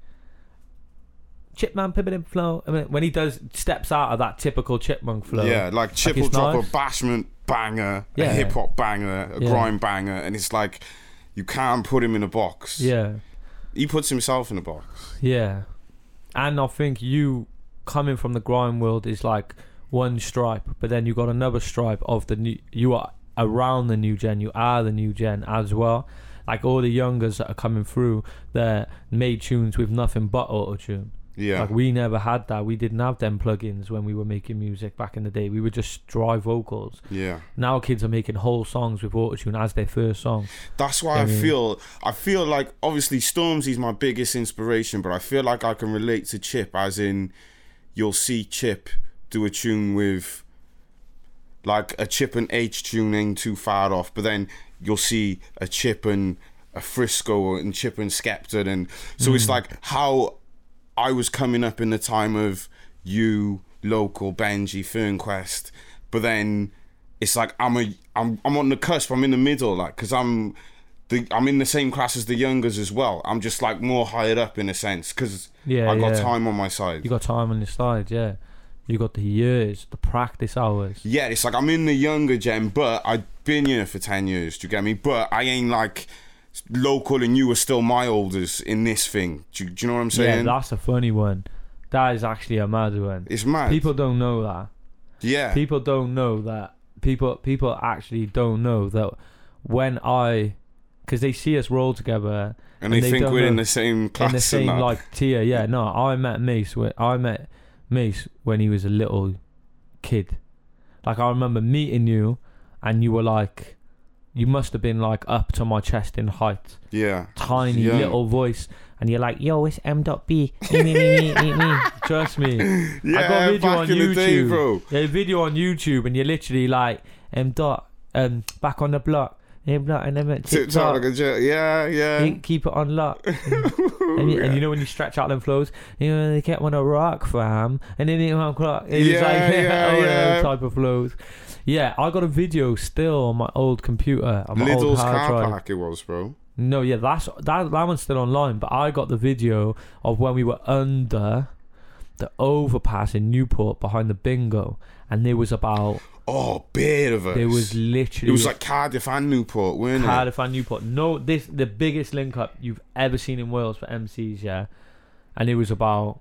Chipman pippin flow. I mean, when he does steps out of that typical chipmunk flow. Yeah, like Chip will drop a bashment banger, a hip hop banger, a Yeah. grime banger, and it's like you can't put him in a box. yeah, he puts himself in a box. yeah. And I think you coming from the grind world is like one stripe, but then you got another stripe of the new. You are around the new gen. You are the new gen as well. like all the youngers that are coming through, they made tunes with nothing but auto tune. Yeah. Like we never had that. We didn't have them plugins when we were making music back in the day. We would just dry vocals. yeah. Now kids are making whole songs with autotune as their first song. That's why I mean- feel I feel like obviously Stormzy's my biggest inspiration, but I feel like I can relate to Chip as in you'll see Chip do a tune with like a Chip and H tune ain't too far off, but then you'll see a Chip and a Frisco and Chip and Skepta and so it's mm. like how I was coming up in the time of you, local, Benji, Fernquest, but then it's like I'm a I'm I'm on the cusp. I'm in the middle, like because I'm the I'm in the same class as the youngers as well. I'm just like more higher up in a sense because Yeah, I got yeah. time on my side. You got time on your side, yeah. You got the years, the practice hours. yeah, it's like I'm in the younger gen, but I've been here for ten years. Do you get me? But I ain't like local, and you are still my olders in this thing. Do you, do you know what I'm saying? Yeah, that's a funny one. That is actually a mad one. it's mad. People don't know that. yeah, People don't know that. People people actually don't know that when I, because they see us roll together and they, and they think we're in the same class in the same like tier. Yeah, no, I met Mace. When, I met Mace when he was a little kid. Like I remember meeting you, and you were like, you must have been like up to my chest in height, yeah, tiny Young. little voice, and you're like, yo, it's M. Dot B. Me, me, me, me, me. [laughs] Trust me. yeah. I got a video on YouTube. day, bro. Yeah, a video on YouTube, and you're literally like, M. Dot, um, back on the block. M. Dot, and then TikTok TikTok. like a jet. Yeah, yeah. Keep- Keep it on lock. [laughs] And you, and you know when you stretch out them flows, you know they get on a rock fam, and then it won't clock. Yeah, like [laughs] yeah, all yeah. type of flows. Yeah, I got a video still on my old computer, on my old Lidl's hard car drive. park it was, bro. No, yeah, that's that that one's still online. But I got the video of when we were under the overpass in Newport behind the bingo, and there was about Oh, bit of us. there was literally It was like Cardiff and Newport, weren't it? Cardiff and Newport. No, this the biggest link up you've ever seen in Wales for MCs, yeah. And it was about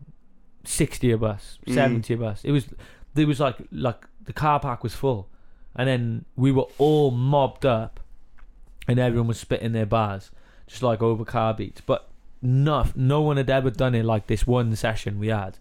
sixty of us, Mm. seventy of us. It was there was like like the car park was full, and then we were all mobbed up, and everyone was spitting their bars, just like over car beats. But no, no one had ever done it like this one session we had.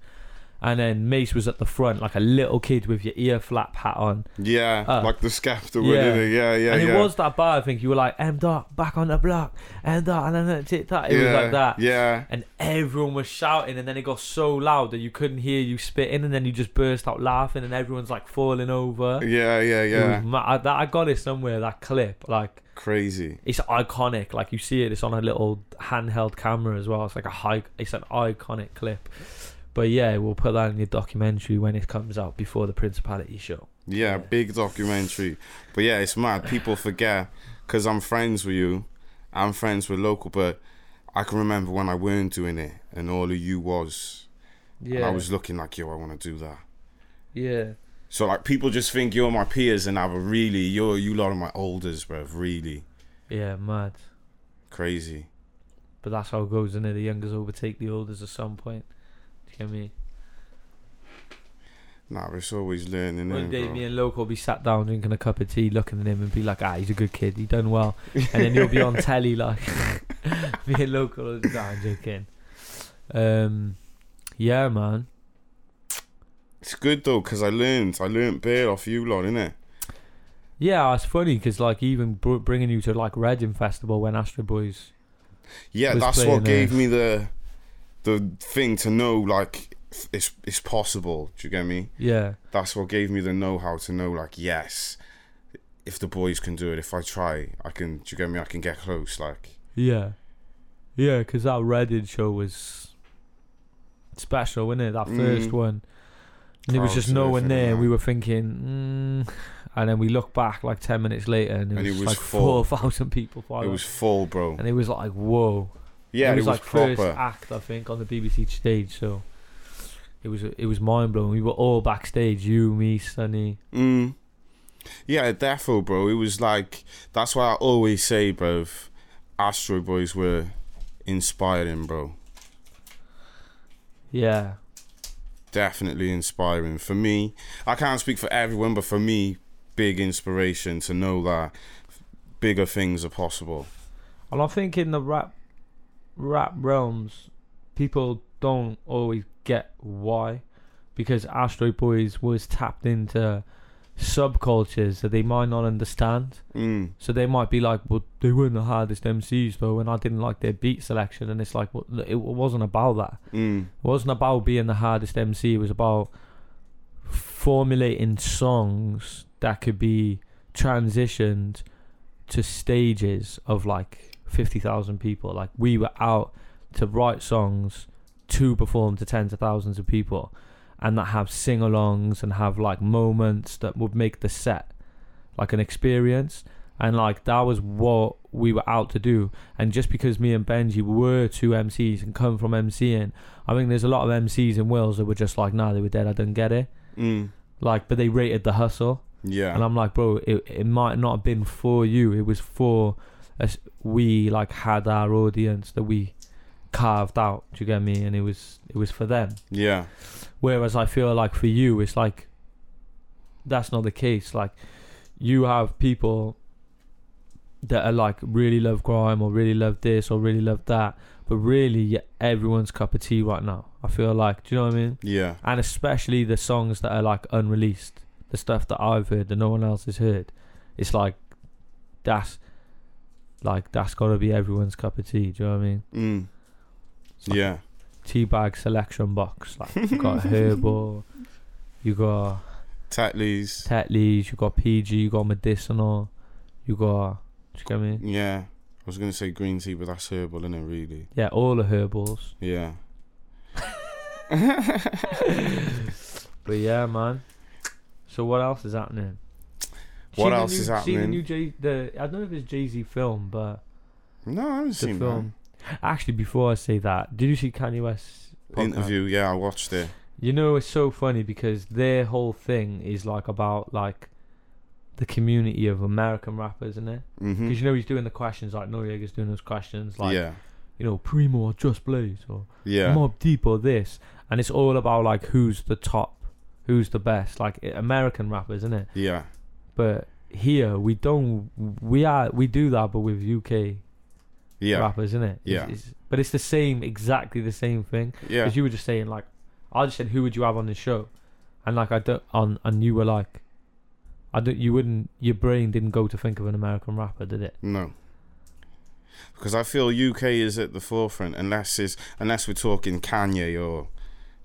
And then Mace was at the front, like a little kid with your ear flap hat on. Yeah, Uh, like the Skepta, yeah. yeah. it? Yeah, yeah, and yeah. it was that bar, I think. You were like, M dot, back on the block, M dot, and then it's it, that. It yeah, was like that. Yeah. And everyone was shouting, and then it got so loud that you couldn't hear you spitting, and then you just burst out laughing, and everyone's like falling over. Yeah, yeah, yeah. I, that, I got it somewhere, that clip. Like, Crazy. it's iconic. Like, you see it, it's on a little handheld camera as well. It's like a high, it's an iconic clip. But yeah, we'll put that in the documentary when it comes out before the Principality show. Yeah, big documentary. But yeah, it's mad. People forget because I'm friends with you. I'm friends with local, but I can remember when I weren't doing it and all of you was. And Yeah. I was looking like, yo, I want to do that. yeah. So like people just think you're my peers and I have really you're you lot of my olders, bro. Really Yeah, mad. crazy. But that's how it goes, innit? The youngers overtake the olders at some point. You me? Nah, it's always learning. One day, bro? me and Loco will be sat down drinking a cup of tea, looking at him and be like, ah, he's a good kid, he done well. And then you'll be on [laughs] telly, like, [laughs] me and Loco will nah, I'm joking. Um, yeah, man. It's good though, cause I learned. I learned bit off you lot, innit? Yeah, it's funny because, like, even br- bringing you to, like, Reading Festival when Astroid Boys. Yeah, that's what gave there. me the the thing to know like it's it's possible. Do you get me? Yeah. That's what gave me the know how to know like yes, if the boys can do it, if I try, I can. Do you get me? I can get close. Like Yeah. Yeah, because that Reddit show was special, wasn't it? That first Mm. one. And there was just Crowd no one there. We were thinking, mm. and then we look back like 10 minutes later and it And was, it was like full. 4,000 people. it was full, bro. and it was like, whoa. Yeah, it was, like proper. first act, I think, on the BBC stage. So it was it was mind blowing. We were all backstage. You, me, Sunny. Mm. Yeah, defo, bro. It was like that's why I always say, bro. Astroid Boys were inspiring, bro. Yeah. definitely inspiring for me. I can't speak for everyone, but for me, big inspiration to know that bigger things are possible. And I think in the rap rap realms, people don't always get why, because Astroid Boys was tapped into subcultures that they might not understand. Mm. So they might be like, "Well, they weren't the hardest MCs though," and I didn't like their beat selection. And it's like, well, it wasn't about that. Mm. It wasn't about being the hardest MC. It was about formulating songs that could be transitioned to stages of like 50,000 people. Like we were out to write songs to perform to tens of thousands of people and that have sing alongs and have like moments that would make the set like an experience. And like that was what we were out to do. And just because me and Benji were two MCs and come from MCing, I think there's a lot of MCs in Wales that were just like, nah, they were dead. I didn't get it. Mm. Like, but they rated the hustle. Yeah. And I'm like, bro, it, it might not have been for you. It was for We like had our audience that we carved out. Do you get me? And it was it was for them. yeah. Whereas I feel like for you, it's like that's not the case. Like you have people that are like really love grime or really love this or really love that, but really everyone's cup of tea right now. I feel like, do you know what I mean? Yeah. And especially the songs that are like unreleased, the stuff that I've heard that no one else has heard. It's like that's like that's gotta be everyone's cup of tea. Do you know what I mean? Mm. Like Yeah. tea bag selection box. Like you got [laughs] herbal, you got Tetleys. Tetleys, you got PG, you got medicinal, you got. Do you get me? Yeah. I was gonna say green tea, but that's herbal, isn't it? Really? Yeah, all the herbals. [laughs] Yeah. [laughs] But yeah, man. So what else is happening? What else new- is Seen the new Jay, the I don't know if it's Jay Z film, but No, I haven't seen film. Actually, before I say that, did you see Kanye West's that podcast? interview. Yeah, I watched it. You know, it's so funny because their whole thing is like about like the community of American rappers, isn't it? Because Mm-hmm. you know he's doing the questions like Noreaga's doing those questions like yeah. you know Primo or Just Blaze or Yeah. Mobb Deep or this, and it's all about like who's the top, who's the best, like American rappers, isn't it? Yeah. But here we don't, we are we do that, but with UK Yeah. rappers, isn't it? Yeah. It's, it's, but it's the same, exactly the same thing. Yeah. Because you were just saying like, I just said who would you have on the show, and like I don't on, and you were like, I don't, you wouldn't, your brain didn't go to think of an American rapper, did it? No. Because I feel UK is at the forefront, unless is unless we're talking Kanye or,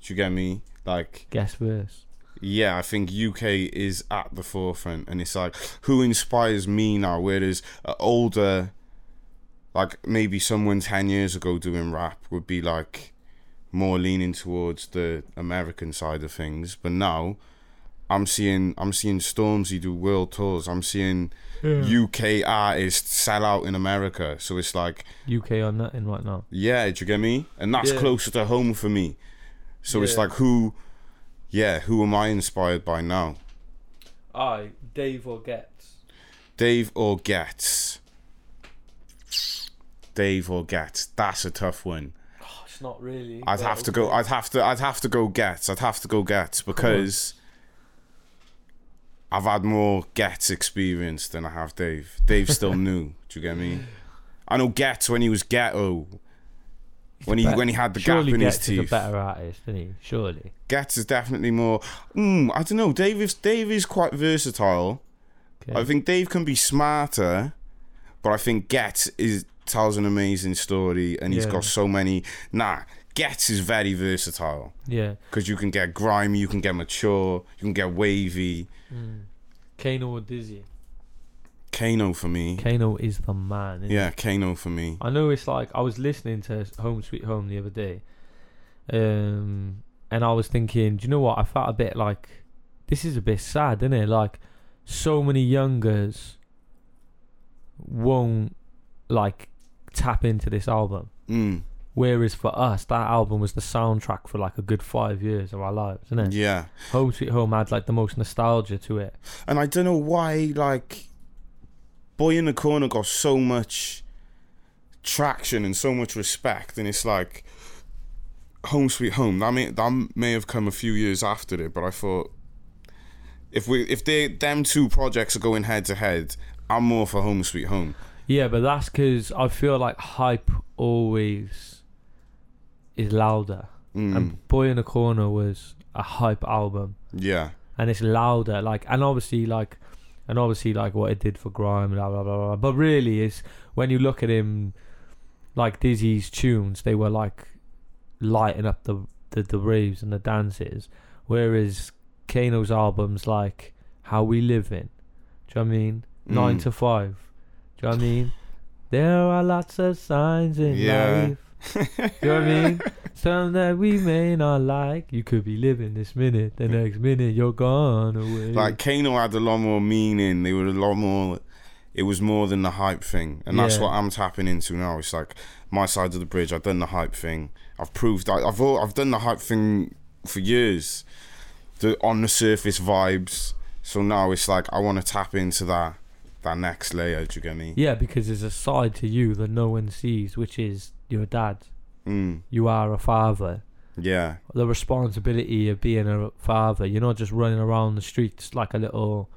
do you get me? Like, Guess verse. Yeah, I think UK is at the forefront, and it's like who inspires me now. Whereas uh, older, like maybe someone ten years ago doing rap would be like more leaning towards the American side of things, but now. I'm seeing I'm seeing Stormzy do world tours. I'm seeing UK artists sell out in America. So it's like, UK or nothing right now. yeah, do you get me? And that's Yeah. closer to home for me. So it's like, who, yeah, who am I inspired by now? I Dave or Ghetts. Dave or Ghetts? Dave or Ghetts? That's a tough one. Oh, it's not really. I'd have to go. I'd have to. I'd have to go Ghetts. I'd have to go Ghetts because I've had more Ghetts experience than I have Dave. Dave's still [laughs] new. Do you get me? I know Ghetts when he was ghetto. When he when he had the gap in Ghetts his is a better artist, isn't he? Surely. Ghetts is definitely more. Mm, I don't know. Dave is Dave is quite versatile. Okay. I think Dave can be smarter, but I think Ghetts is tells an amazing story, and he's Yeah. got so many. Nah, Ghetts is very versatile yeah. because you can get grimy, you can get mature, you can get wavy. Mm. Kano or Dizzee. Kano for me, Kano is the man. isn't yeah, Kano for me. I know it's like I was listening to Home Sweet Home the other day, um, and I was thinking, do you know what? I felt a bit like this is a bit sad, isn't it? Like so many youngers won't like tap into this album, Mm, whereas for us, that album was the soundtrack for like a good five years of our lives, isn't it? yeah, Home Sweet Home had like the most nostalgia to it. and I don't know why like Boy in the Corner got so much traction and so much respect, and it's like Home Sweet Home. That may that may have come a few years after it, but I thought if we if they them two projects are going head to head, I'm more for Home Sweet Home. Yeah, but that's because I feel like hype always is louder. Mm. And Boy in the Corner was a hype album, yeah. and it's louder. Like, and obviously, like, and obviously, like what it did for grime, blah blah blah. blah. But really, is when you look at him, like Dizzee's tunes, they were like lighting up the the, the raves and the dances, whereas Kano's albums, like How We Live In, do you know what I mean? Nine Mm. to Five, do you know what I mean? [laughs] There are lots of signs in Yeah. life. You know what I mean? Some that we may not like. You could be living this minute, the next minute you're gone away. Like Kano had a lot more meaning. They were a lot more. It was more than the hype thing, and that's Yeah. what I'm tapping into now. It's like my side of the bridge. I've done the hype thing. I've proved. I, I've al- I've done the hype thing for years. The on the surface vibes. So now it's like I want to tap into that that next layer. Do you get me? yeah, because there's a side to you that no one sees, which is your dad. Mm, You are a father. yeah. The responsibility of being a father. You're not just running around the streets like a little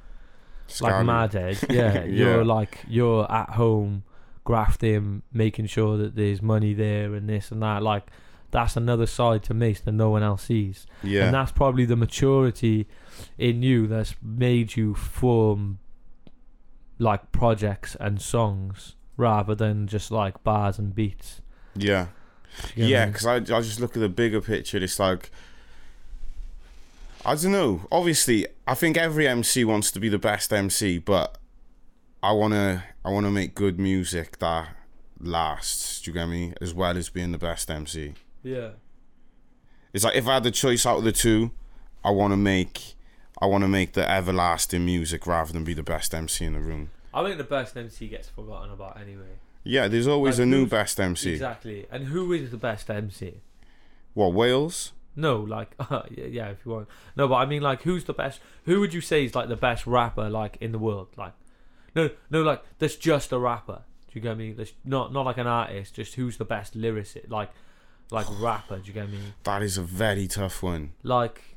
like Scally. mad head. [laughs] Yeah, Yeah. you're like you're at home grafting, making sure that there's money there and this and that. Like that's another side to Mace that no one else sees. Yeah. And that's probably the maturity in you that's made you form like projects and songs rather than just like bars and beats. Yeah. You know Yeah, what I mean? because I, I just look at the bigger picture. It's like I don't know. Obviously, I think every MC wants to be the best MC, but I wanna I wanna make good music that lasts. Do you get me? As well as being the best MC. yeah. It's like if I had the choice out of the two, I want to make I want to make the everlasting music rather than be the best MC in the room. I think the best MC gets forgotten about anyway. Yeah, there's always Like a new best MC. Exactly. And who is the best MC? What Wales? No, like [laughs] uh, yeah, yeah, if you want. No, but I mean like who's the best who would you say is like the best rapper like in the world? Like No, no, like that's just a rapper. Do you get me? That's not not like an artist, just who's the best lyricist like like [sighs] rapper, do you get me? That is a very tough one. Like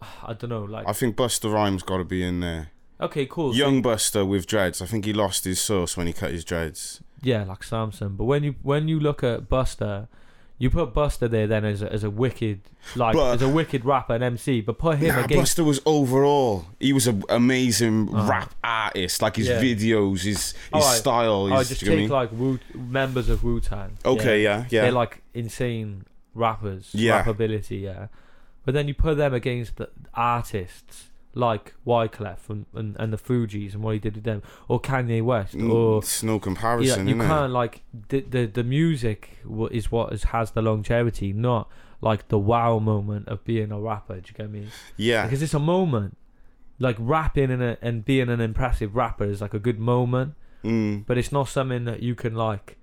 [sighs] I don't know, like I think Busta Rhymes got to be in there. okay, cool. so- Young Busta with dreads. I think he lost his source when he cut his dreads. Yeah, like Samson. But when you when you look at Busta, you put Busta there then as a, as a wicked like But- as a wicked rapper and MC. But put him Nah, against Busta was overall. He was an amazing Oh. rap artist. Like his Yeah. videos, his his Alright. style. His, oh, just do you know take what like Wu members of Wu Tang. Okay, yeah, yeah. They're like insane rappers, Yeah. rappability, yeah. But then you put them against the artists like Wyclef and, and, and the Fugees and what he did with them, or Kanye West, Mm, or it's no comparison. yeah, you can't like the the the music is what is, has the longevity, not like the wow moment of being a rapper. Do you get me? Yeah, Because it's a moment. Like rapping and a, and being an impressive rapper is like a good moment, mm, but it's not something that you can like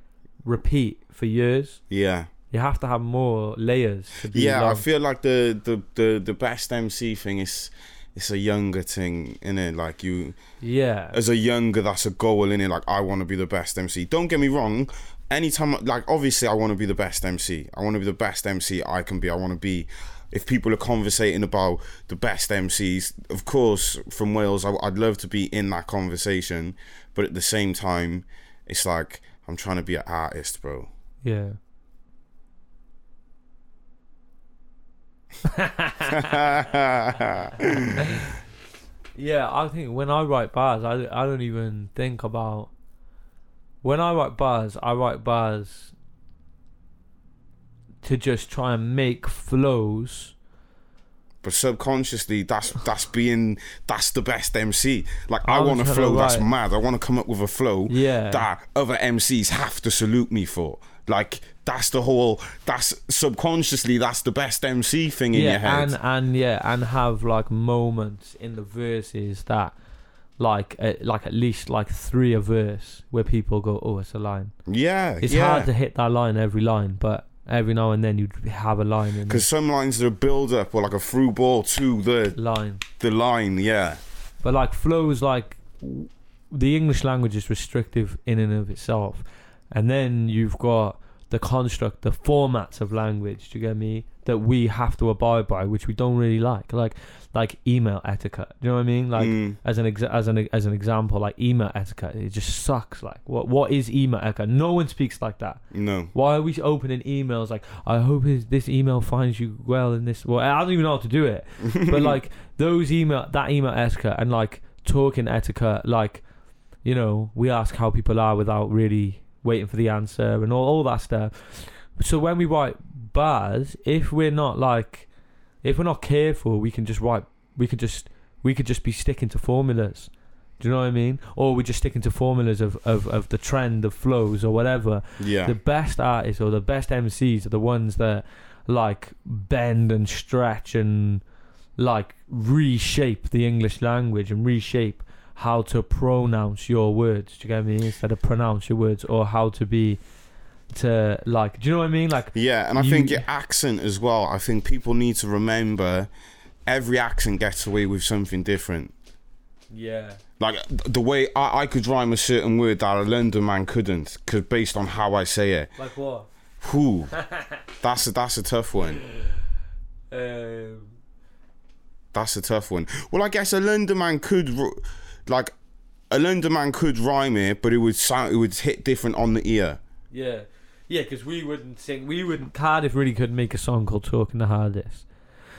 repeat for years. yeah, You have to have more layers. To be yeah. I feel like the, the, the, the best MC thing is it's a younger thing, innit? Like you, yeah, as a younger, that's a goal, innit? Like I want to be the best MC. Don't get me wrong. Anytime, like obviously, I want to be the best MC. I want to be the best MC I can be. I want to be. If people are conversating about the best MCs, of course, from Wales, I, I'd love to be in that conversation. But at the same time, it's like I'm trying to be an artist, bro. yeah. [laughs] Yeah, I think when I write bars, I, I don't even think about. When I write bars, I write bars to just try and make flows. But subconsciously, that's that's being that's the best MC. Like I, I want a flow that's mad. I want to come up with a flow Yeah. that other MCs have to salute me for. Like that's the whole. That's subconsciously that's the best MC thing in yeah, your head. and and yeah, and have like moments in the verses that, like, uh, like at least like three a verse where people go, "Oh, it's a line." yeah, It's yeah. hard to hit that line every line, but every now and then you have a line in Because some lines are a build up or like a through ball to the line. the line. Yeah, But like flows, like the English language is restrictive in and of itself, and then you've got the construct, the formats of language. Do you get me? That we have to abide by, which we don't really like, like like email etiquette. Do you know what I mean? Like Mm. as an exa- as an as an example, like email etiquette, it just sucks. Like what what is email etiquette? No one speaks like that. no. Why are we opening emails like I hope his, this email finds you well in this? Well, I don't even know how to do it, [laughs] but like those email that email etiquette and like talking etiquette, like you know we ask how people are without really waiting for the answer and all all that stuff. So when we write bars, if we're not like if we're not careful, we can just write. We could just we could just be sticking to formulas. Do you know what I mean? Or we're just sticking to formulas of, of, of the trend of flows or whatever Yeah. the best artists or the best MCs are the ones that like bend and stretch and like reshape the English language and reshape how to pronounce your words. Do you get me? Instead of pronounce your words or how to be to like. Do you know what I mean? Like Yeah, and I You- think your accent as well. I think people need to remember every accent gets away with something different. yeah, Like the way I, I could rhyme a certain word that a London man couldn't, cause based on how I say it. like what? Who? [laughs] that's a that's a tough one. Um, That's a tough one. Well, I guess a London man could, like, a London man could rhyme it, but it would sound it would hit different on the ear. yeah, yeah. Because we wouldn't sing. We wouldn't. Cardiff really couldn't make a song called "Talking the Hardest."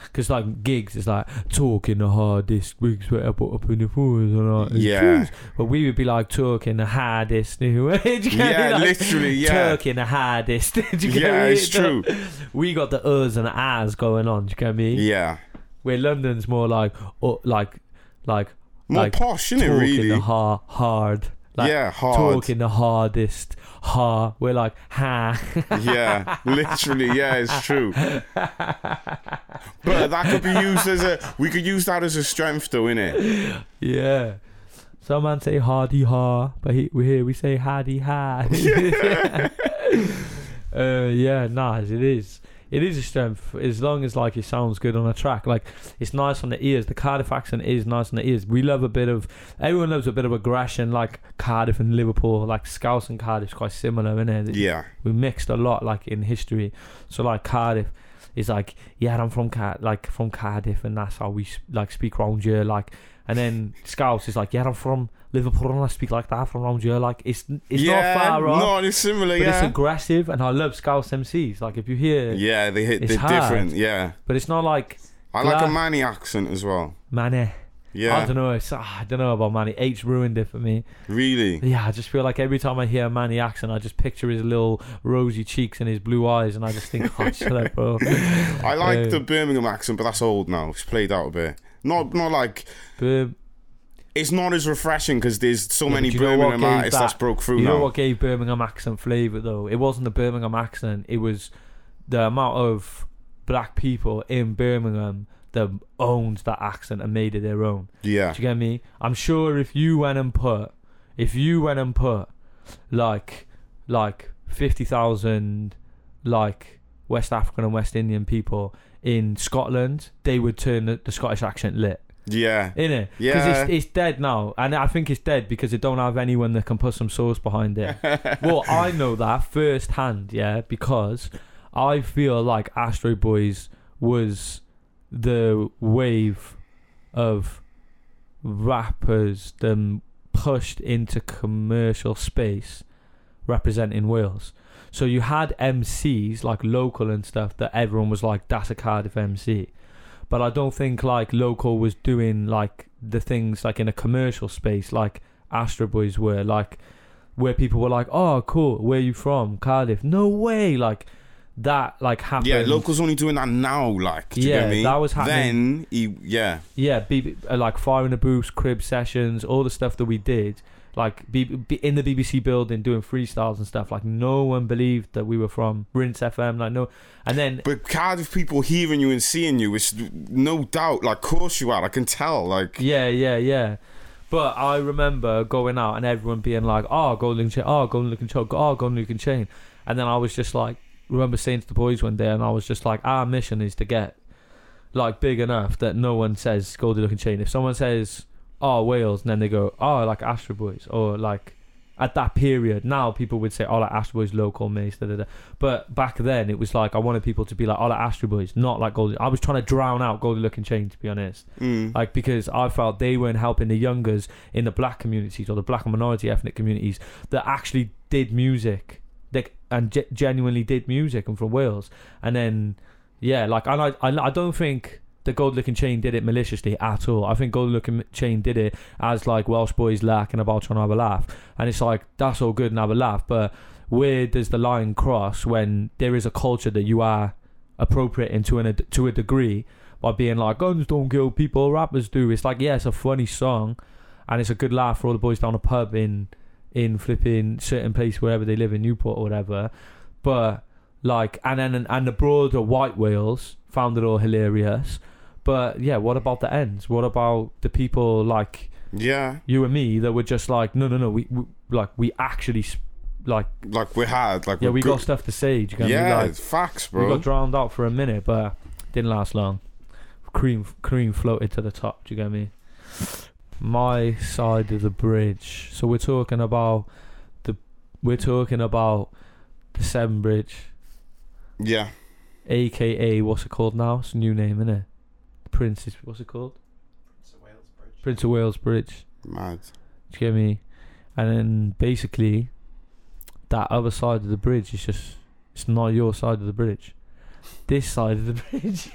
Because like gigs is like talking the hardest, gigs where I put up in the forwards and all. Yeah. But we would be like talking the hardest. [laughs] Do you get me? Yeah, Like, literally, yeah. Talking the hardest. [laughs] Do you get Yeah, it's true. [laughs] We got the uhs and the ahs going on. Do you get me? Yeah, Where London's more like, uh, like, like more Like, posh, isn't it? Really? the ha- hard. Like, yeah, hard. Talking the hardest. Ha. We're like ha. [laughs] Yeah, literally. Yeah, it's true. But that could be used as a. We could use that as a strength, though, innit? Yeah. Some man say hardy ha, but he, we here we say hardy ha. [laughs] [laughs] uh, yeah, nice. It is. It is a strength as long as like it sounds good on a track. Like it's nice on the ears. The Cardiff accent is nice on the ears. We love a bit of. Everyone loves a bit of aggression. Like Cardiff and Liverpool, like Scouse and Cardiff's quite similar, isn't it? Yeah, we mixed a lot like in history. So like Cardiff is like yeah I'm from Car- like from Cardiff and that's how we like speak round here like and then Scouse is like yeah I'm from Liverpool and I speak like that from round here like it's it's yeah, not far off No, it's similar. but it's aggressive and I love Scouse MCs like if you hear yeah, they hit. They're hard. different. Yeah, but it's not like I like a Manny accent as well. Manny I Yeah, don't know it's, ah, I don't know about Manny H ruined it for me really. Yeah, I just feel like every time I hear a Manny accent, I just picture his little rosy cheeks and his blue eyes, and I just think, [laughs] oh, shut up, bro. [laughs] I like Uh, the Birmingham accent, but that's old now. It's played out a bit. Not not like But it's not as refreshing because there's so Yeah, many but you know what Birmingham artists that's that- broke through you know now. what gave Birmingham accent flavour, though? It wasn't the Birmingham accent, it was the amount of black people in Birmingham that owned that accent and made it their own. Yeah, Do you get me? I'm sure if you went and put, if you went and put, like, like fifty thousand, like West African and West Indian people in Scotland, they would turn the, the Scottish accent lit, yeah, In it. Yeah. it's, it's dead now, and I think it's dead because they don't have anyone that can put some sauce behind it. [laughs] well, I know that firsthand, yeah, because I feel like Astroid Boys was the wave of rappers them pushed into commercial space representing Wales. So you had MCs like local and stuff that everyone was like, that's a Cardiff MC. But I don't think like local was doing like the things like in a commercial space like Astroid Boys were like where people were like, oh cool, where you from? Cardiff. No way, like that like happened. yeah. Locals only doing that now. Like, do you Yeah, get me? that was happening- Then he, yeah, Yeah, B- uh, like Fire in the Booths, crib sessions, all the stuff that we did, like B- B- in the BBC building doing freestyles and stuff. Like no one believed that we were from Rinse FM. Like no, and then But Cardiff people hearing you and seeing you is no doubt. Like, course you are. I can tell. Like, yeah, yeah, yeah. But I remember going out and everyone being like, "Oh, golden chain, oh, ah, golden looking chain, oh, golden looking chain," and then I was just like, remember saying to the boys one day, and I was just like, "Our mission is to get like big enough that no one says golden looking chain. If someone says, oh, Wales, and then they go, oh, like Astroid Boys, or like at that period. Now people would say, "Oh, like Astroid Boys, local mace." Da, da, da. But back then, it was like I wanted people to be like, "Oh, like Astroid Boys," not like Goldie. I was trying to drown out Goldie Looking Chain, to be honest. Mm. Like because I felt they weren't helping the youngers in the black communities or the black and minority ethnic communities that actually did music, that and ge- genuinely did music and from Wales. And then yeah, like and I I, I don't think the Gold Looking Chain did it maliciously at all. I think Gold Looking Chain did it as like Welsh boys lacking about trying to have a laugh, and it's like that's all good and have a laugh, but where does the line cross when there is a culture that you are appropriating to an to a degree by being like guns don't kill people, rappers do. It's like yeah, it's a funny song, and it's a good laugh for all the boys down a pub in in flipping certain place wherever they live in Newport or whatever, but like and then and the broader white Wales found it all hilarious. But yeah, what about the ends? What about the people like Yeah, you and me that were just like, no, no, no, we, we like we actually like like we had, like yeah, we're good- got stuff to say. do you get me? Yeah, like, facts, bro. we got drowned out for a minute, but didn't last long. Cream, cream floated to the top. Do you get me? My side of the bridge. So we're talking about the, we're talking about the Severn Bridge, yeah, aka what's it called now? It's a new name, isn't it? Princess, what's it called? It's a Wales Bridge. Prince of Wales Bridge. mad. Do you get me? And then basically, that other side of the bridge is just it's not your side of the bridge. This side of the bridge,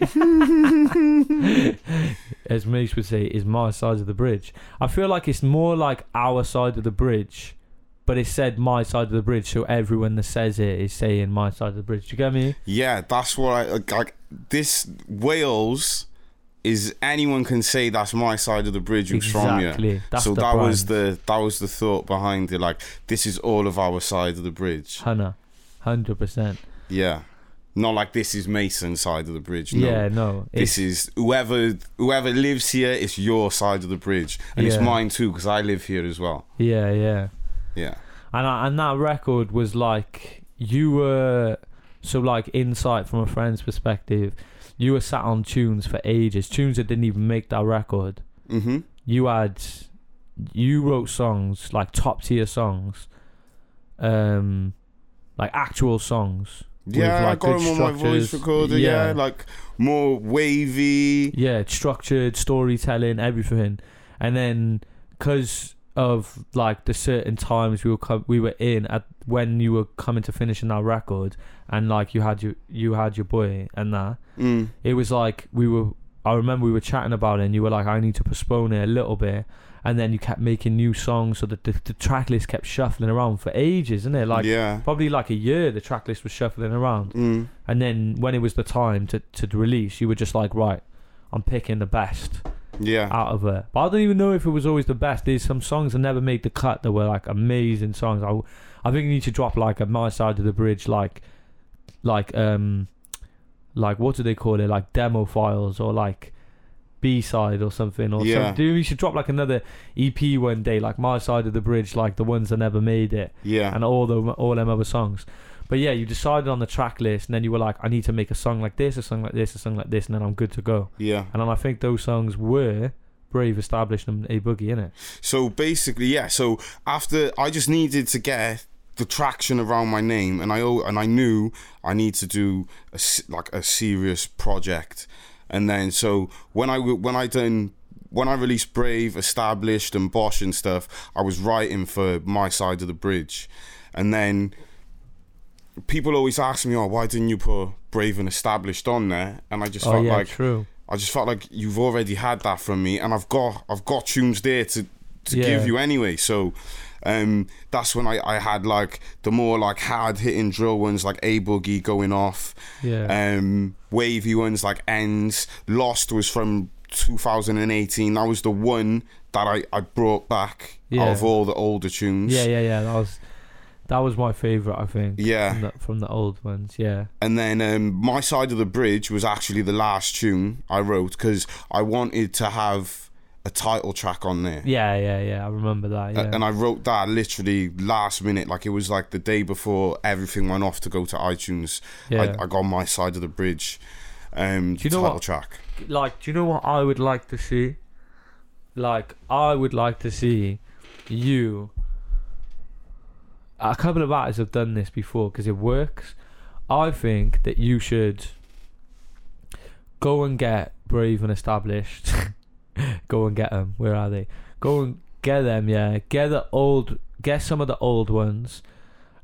[laughs] as Mace would say, is my side of the bridge. I feel like it's more like our side of the bridge, but it said my side of the bridge, so everyone that says it is saying my side of the bridge. Do you get me? Yeah, that's what I like. like this Wales is anyone can say that's my side of the bridge who's from you. exactly. So that was the that was the thought behind it. Like this is all of our side of the bridge. Hannah, hundred percent. Yeah, not like this is Mason's side of the bridge. No. Yeah, no. This is whoever whoever lives here. It's your side of the bridge, and it's mine too because I live here as well. yeah, yeah. Yeah, and I, and that record was like you were so like insight from a friend's perspective you were sat on tunes for ages tunes that didn't even make that record mm-hmm. you had you wrote songs like top tier songs um like actual songs with, Yeah, I like, got good him on my voice recorder. Yeah. Yeah. like more wavy. yeah structured storytelling everything and then because of like the certain times we were co- we were in at when you were coming to finishing that record and like you had your you had your boy and that Mm. it was like we were I remember we were chatting about it and you were like I need to postpone it a little bit and then you kept making new songs so that the, the track list kept shuffling around for ages isn't it like yeah. probably like a year the track list was shuffling around Mm. and then when it was the time to, to release you were just like right I'm picking the best Yeah. out of it. But I don't even know if it was always the best. There's some songs that never made the cut that were like amazing songs. I, I think you need to drop like a my side of the bridge, like, like um, like what do they call it? Like demo files or like B side or something or Yeah. something. You should drop like another EP one day, like my side of the bridge, like the ones that never made it, Yeah. and all the all them other songs. But yeah, you decided on the track list, and then you were like, I need to make a song like this, a song like this, a song like this, and then I'm good to go. yeah. And then I think those songs were Brave, Established, and A Boogie, in it. So basically, yeah. So after I just needed to get the traction around my name, and I and I knew I need to do a, like a serious project, and then so when I when I done when I released Brave, Established, and Bosch and stuff, I was writing for my side of the bridge, and then people always ask me, "Oh, why didn't you put Brave and Established on there?" And I just Oh felt yeah, like true. I just felt like you've already had that from me, and I've got I've got tunes there to to Yeah. give you anyway. So um, that's when I, I had like the more like hard hitting drill ones like A Boogie going off, Yeah, um, wavy ones like Ends. Lost was from 2018. That was the one that I, I brought back Yeah. out of all the older tunes. yeah, yeah, yeah. That was that was my favorite. I think. Yeah. From the, from the old ones. Yeah. And then um, my side of the bridge was actually the last tune I wrote because I wanted to have a title track on there. Yeah, yeah, yeah. I remember that. Yeah. And I wrote that literally last minute, like it was like the day before everything went off to go to iTunes. yeah. I, I got my side of the bridge um, Do you know title what? track. like, do you know what I would like to see? Like, I would like to see you a couple of artists have done this before because it works. I think that you should go and get Brave and Established. [laughs] [laughs] go and get them. Where are they? Go and get them. Yeah, get the old. Get some of the old ones,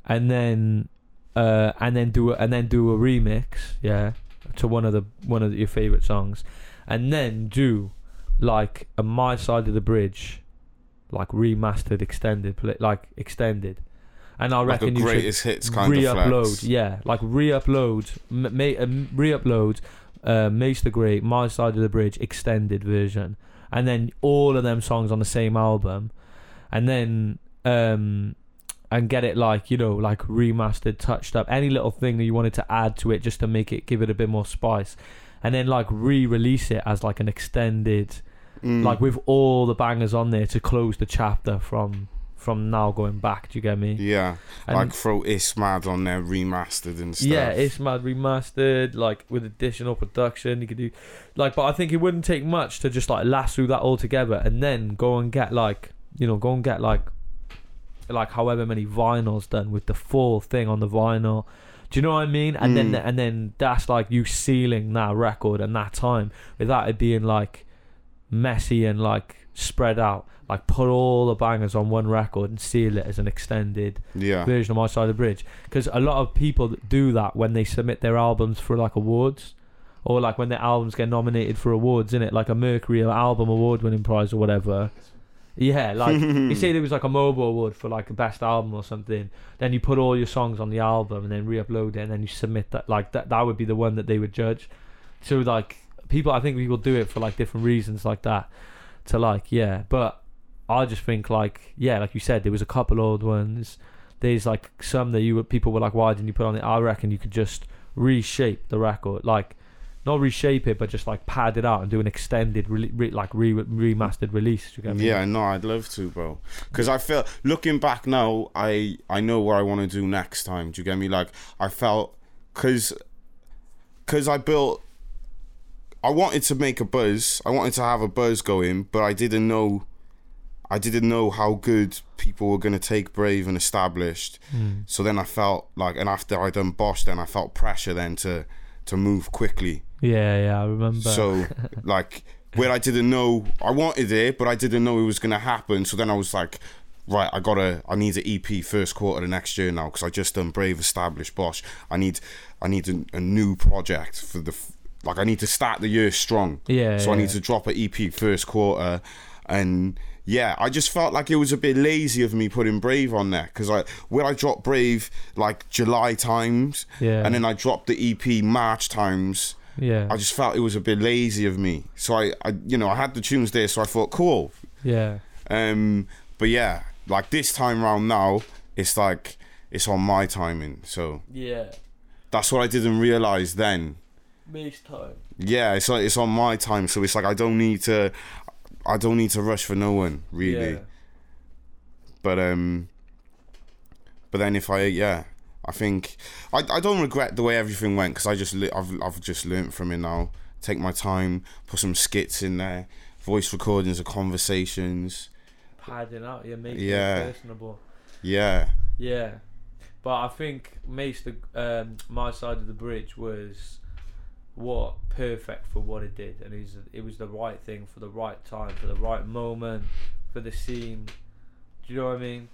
and then, uh, and then do a, and then do a remix. Yeah, to one of the one of your favorite songs, and then do like a My Side of the Bridge, like remastered, extended, like extended. And I like reckon you should hits kind re-upload. Yeah, like re-upload, m- ma- um, re-upload, uh, Mace the Great, My Side of the Bridge extended version, and then all of them songs on the same album, and then um, and get it like you know like remastered, touched up, any little thing that you wanted to add to it just to make it give it a bit more spice, and then like re-release it as like an extended, Mm. like with all the bangers on there to close the chapter from from now going back. Do you get me? yeah, And- like throw It's Mad on there remastered and stuff. Yeah, it's mad remastered, like with additional production. You could do, like, but I think it wouldn't take much to just like lasso that all together and then go and get like, you know, go and get like, like however many vinyls done with the full thing on the vinyl. Do you know what I mean? And then Mm. and then that's like you sealing that record and that time without it being like messy and like spread out. Like put all the bangers on one record and seal it as an extended yeah, version of My Side of the Bridge. Because a lot of people do that when they submit their albums for like awards or like when their albums get nominated for awards in it like a Mercury album award winning prize or whatever. Yeah like you [laughs] say there was like a MOBO award for like a best album or something. Then you put all your songs on the album and then re-upload it and then you submit that like that that would be the one that they would judge. So like people I think people do it for like different reasons like that to like yeah but I just think like yeah like you said there was a couple old ones there's like some that you were people were like why didn't you put on it I reckon you could just reshape the record like not reshape it but just like pad it out and do an extended re- re- like re- remastered release you get me? Yeah, no, I'd love to, bro. Because I feel looking back now, I I know what I want to do next time. Do you get me? Like I felt because because I built. I wanted to make a buzz. I wanted to have a buzz going, but I didn't know. I didn't know how good people were gonna take Brave and Established. Mm. So then I felt like, and after I done Bosch, then I felt pressure then to to move quickly. yeah yeah I remember So, [laughs] like, where I didn't know I wanted it, but I didn't know it was gonna happen. So then I was like, right, I gotta, I need an EP first quarter of next year now because I just done Brave Established Bosch. I need, I need a, a new project for the, like, I need to start the year strong. yeah So I need to drop an EP first quarter, and yeah, I just felt like it was a bit lazy of me putting Brave on there because I when I dropped Brave like July times, yeah and then I dropped the EP March times. yeah I just felt it was a bit lazy of me. So I, I you know, I had the tunes there, so I thought, cool. yeah Um, but yeah, like this time round now, it's like it's on my timing. So yeah that's what I didn't realize then. Mace time Yeah, it's like it's on my time, so it's like I don't need to, I don't need to rush for no one really. yeah. But um, but then if I yeah, I think I, I don't regret the way everything went because I just I've I've just learnt from it now. Take my time, put some skits in there, voice recordings of conversations. padding out yeah making Yeah. it personable Yeah, Yeah, but I think Mace the um, my side of the bridge was what perfect for what it did, and it was, it was the right thing for the right time, for the right moment, for the scene. Do you know what I mean?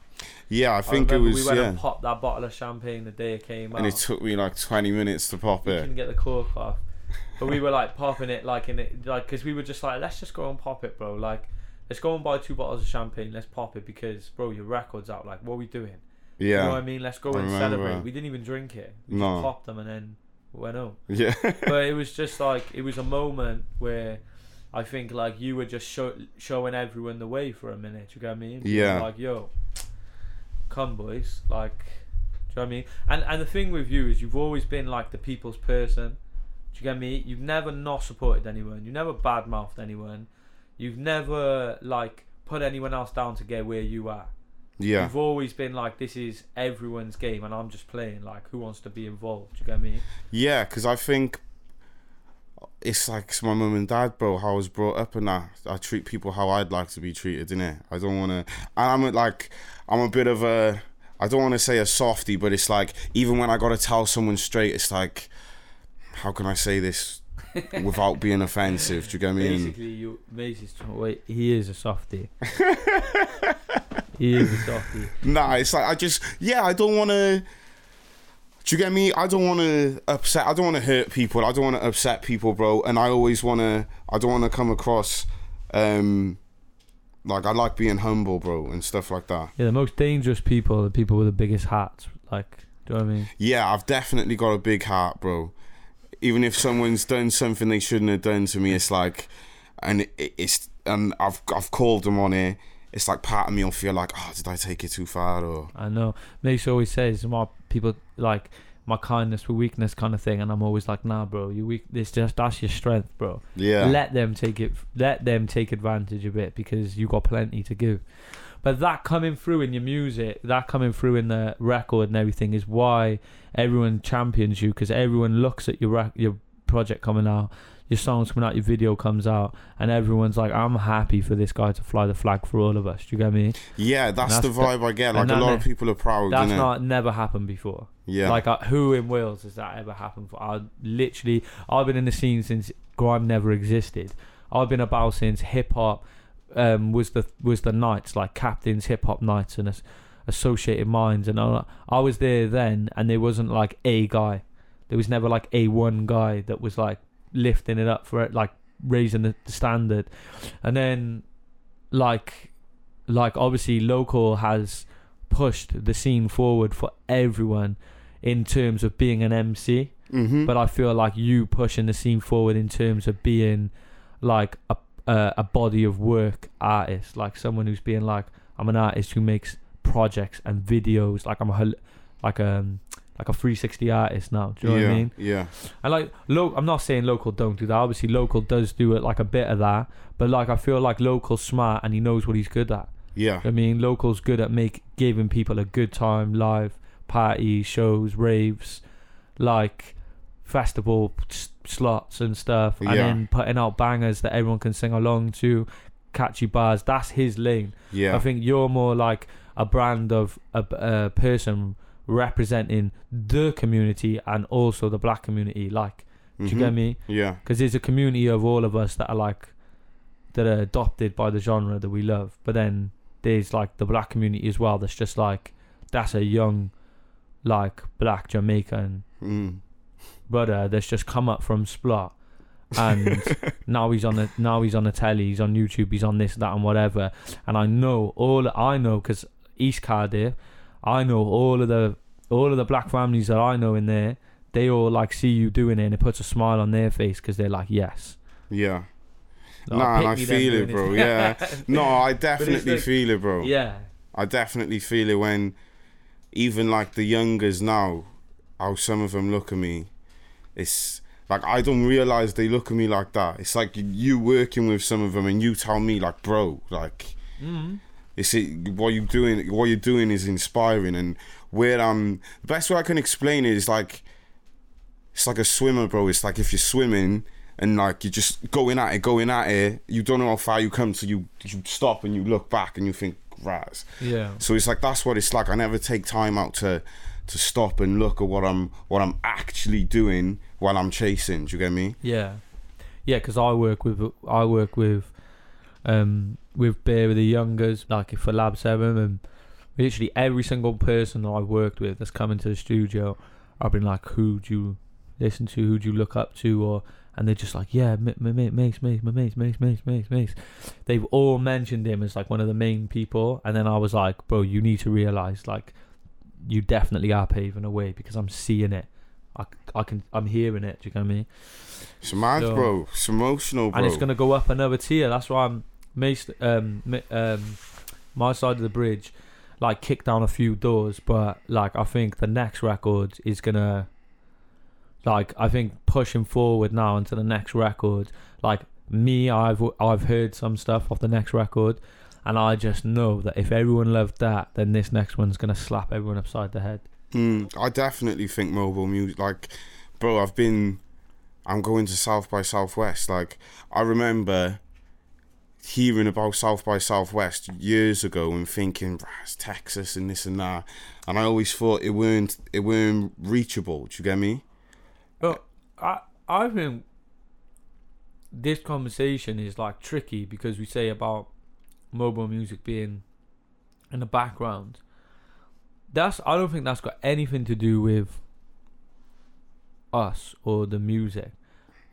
yeah. I think it was we went yeah, and popped that bottle of champagne the day it came and out. it took me like twenty minutes to pop we it. couldn't get the cork off, [laughs] but we were like popping it like in it like because we were just like let's just go and pop it, bro. Like let's go and buy two bottles of champagne. Let's pop it because bro, your record's out. Like what are we doing? Yeah, you know what I mean? Let's go I and remember. celebrate. We didn't even drink it. We No. just popped them and then went home. yeah, [laughs] but it was [laughs] just like it was a moment where I think like you were just show, showing everyone the way for a minute. You get what I mean? Yeah. Like yo, come boys. Like, do you know what I mean? And and the thing with you is you've always been like the people's person. Do you get me? You've never not supported anyone. You've never badmouthed anyone. You've never like put anyone else down to get where you are. Yeah, You've always been like, this is everyone's game, and I'm just playing. Like, who wants to be involved? Do you get me? yeah. Because I think it's like it's my mum and dad, bro. How I was brought up and that. I treat people how I'd like to be treated, innit? I don't want to. And I'm like, I'm a bit of a. I don't want to say a softy, but it's like even when I gotta tell someone straight, it's like, how can I say this [laughs] without being offensive? Do you get me? Basically, you Macy's wait. He is a softie. [laughs] he is a softie. Nah, it's like I just yeah, I don't want to. Do you get me? I don't want to upset. I don't want to hurt people. I don't want to upset people, bro. And I always want to. I don't want to come across, um, like I like being humble, bro, and stuff like that. Yeah, the most dangerous people are the people with the biggest hats. Like, do you know what I mean? Yeah, I've definitely got a big heart, bro. Even if someone's done something they shouldn't have done to me, it's like, and it, it's and I've I've called them on it. It's like part of me will feel like, oh, did I take it too far? Or I know. Mace always says, "My people like my kindness for weakness kind of thing," and I'm always like, "Nah, bro, you weak. This just that's your strength, bro. yeah, Let them take it. Let them take advantage of it because you got plenty to give." But that coming through in your music, that coming through in the record and everything is why everyone champions you because everyone looks at your rec- your project coming out, your songs coming out, your video comes out, and everyone's like, "I'm happy for this guy to fly the flag for all of us." Do you get me? yeah, that's, that's the the- vibe I get. Like a lot of people are proud, That's not never happened before. yeah, Like uh, who in Wales has that ever happened for? I literally, I've been in the scene since grime never existed. I've been about since hip hop um, was the was the nights like captains hip hop nights and as, associated minds and I was there then and there wasn't like a guy. There was never like a one guy that was like lifting it up for it, like raising the, the standard, and then like like obviously local has pushed the scene forward for everyone in terms of being an MC mm-hmm. but I feel like you pushing the scene forward in terms of being like a a, a body of work artist like someone who's being like I'm an artist who makes projects and videos like I'm a like um like a 360 artist now do you know yeah, what I mean yeah, and like, lo- I'm not saying local don't do that. Obviously, local does do it like a bit of that. But like, I feel like local's smart and he knows what he's good at. yeah, I mean, local's good at make giving people a good time, live parties, shows, raves, like festival s- slots and stuff, and Yeah. then putting out bangers that everyone can sing along to, catchy bars. That's his lane. yeah. I think you're more like a brand of a, a person representing the community and also the black community. Like, do you get Mhm. me? Yeah, Because there's a community of all of us that are like that are adopted by the genre that we love. But then there's like the black community as well. That's just like that's a young, like black Jamaican mm. brother that's just come up from Splott. and [laughs] now he's on the now he's on the telly, he's on YouTube, he's on this, that, and whatever. And I know all I know because East Cardiff, I know all of the all of the black families that I know in there. They all like see you doing it, and it puts a smile on their face because they're like, yes. yeah. Like, Nah, and I feel it, bro. Yeah. [laughs] No, I definitely like- feel it, bro. yeah, I definitely feel it when even like the youngers now, how some of them look at me. It's like I don't realize they look at me like that. It's like you working with some of them and you tell me like, bro, like mm it's it, what you doing. What you're doing is inspiring, and where I'm the best way I can explain it is like it's like a swimmer, bro. It's like if you're swimming and like you're just going at it, going at it. You don't know how far you come, so you you stop and you look back and you think, raz. yeah, So it's like that's what it's like. I never take time out to to stop and look at what I'm what I'm actually doing while I'm chasing. Do you get me? yeah, yeah. Because I work with I work with um with beer with the youngers, like if for Lab Seven, and literally every single person that I've worked with that's come into the studio, I've been like, who do you listen to? Who do you look up to? Or and they're just like, yeah, ma- ma- ma- Mace, Mace, ma- Mace, Mace, Mace, Mace, Mace. They've all mentioned him as like one of the main people, and then I was like, bro, you need to realize like you definitely are paving a way because I'm seeing it. I, I can I'm hearing it. Do you get me? It's mad, So- bro. It's emotional, bro. and it's gonna go up another tier. That's why I'm Mace, um, ma- um, my side of the bridge, like kicked down a few doors, but like I think the next record is gonna, like I think pushing forward now into the next record. Like me, I've I've heard some stuff off the next record, and I just know that if everyone loved that, then this next one's gonna slap everyone upside the head. Mm, I definitely think MOBO music. Like, bro, I've been. I'm going to South by Southwest. Like, I remember hearing about South by Southwest years ago and thinking, "Rah, it's Texas and this and that, and I always thought it weren't it weren't reachable. Do you get me? But I I think this conversation is like tricky because we say about MOBO music being in the background. That's I don't think that's got anything to do with us or the music.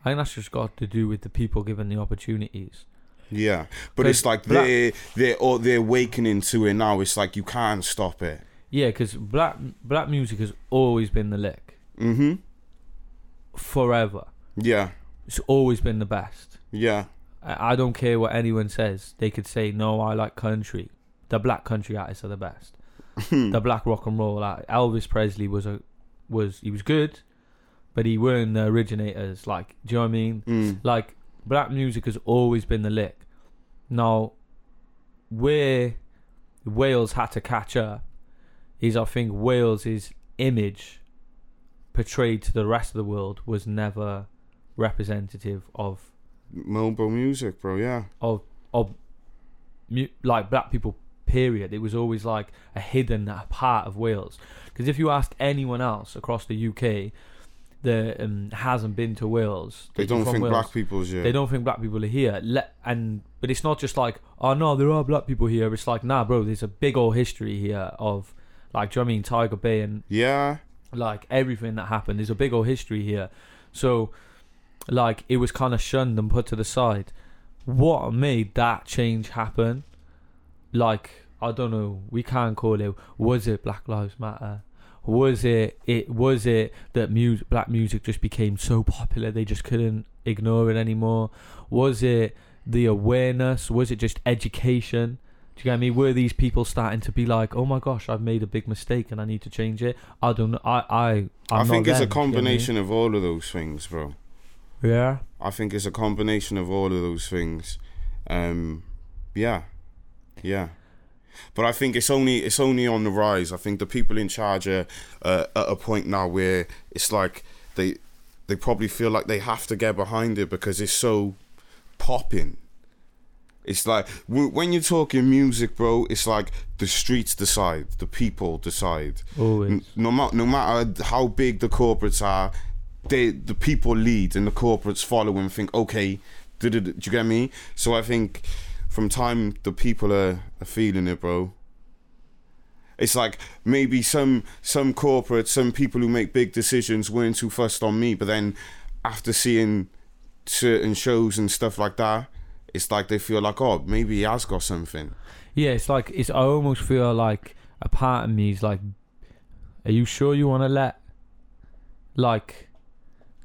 I think that's just got to do with the people given the opportunities. Yeah, but it's like black- they're they're or they're awakening to it now. It's like you can't stop it. Yeah, because black black music has always been the lick Mm-hmm. forever. Yeah, It's always been the best. yeah, I I don't care what anyone says. They could say, "No, I like country." The black country artists are the best. [laughs] the black rock and roll Like Elvis Presley was a was he was good, but he weren't the originators. Like, do you know what I mean? mm. Like, black music has always been the lick. Now, where Wales had to catch up is, I think Wales's image portrayed to the rest of the world was never representative of MOBO music, bro. Yeah, of of mu- like black people period it was always like a hidden part of Wales because if you ask anyone else across the UK that um, hasn't been to Wales they don't think Wales, black people's yeah. they don't think black people are here Let, and but it's not just like oh no there are black people here it's like nah bro there's a big old history here of like do you know what I mean Tiger Bay and Yeah, like everything that happened. There's a big old history here. So, like, it was kind of shunned and put to the side. What made that change happen? Like, I don't know. We can't call it. Was it Black Lives Matter? Was it? It was it that music, black music, just became so popular they just couldn't ignore it anymore? Was it the awareness? Was it just education? Do you get me? Were these people starting to be like, "Oh my gosh, I've made a big mistake and I need to change it"? I don't know. I I I'm i think it's a them, do you get me? combination of all of those things, bro. Yeah. I think it's a combination of all of those things. Um, yeah, yeah. But I think it's only it's only on the rise. I think the people in charge are uh, at a point now where it's like they they probably feel like they have to get behind it because it's so popping. It's like w- when you're talking music, bro. It's like the streets decide, the people decide. Always. No matter no matter how big the corporates are, they the people lead and the corporates follow and think, okay? Do you get me? So I think from time the people are, are feeling it, bro. It's like maybe some some corporates, some people who make big decisions weren't too fussed on me, but then after seeing certain shows and stuff like that, it's like they feel like, oh, maybe he has got something. Yeah, it's like it's. I almost feel like a part of me is like, "Are you sure you want to let, like,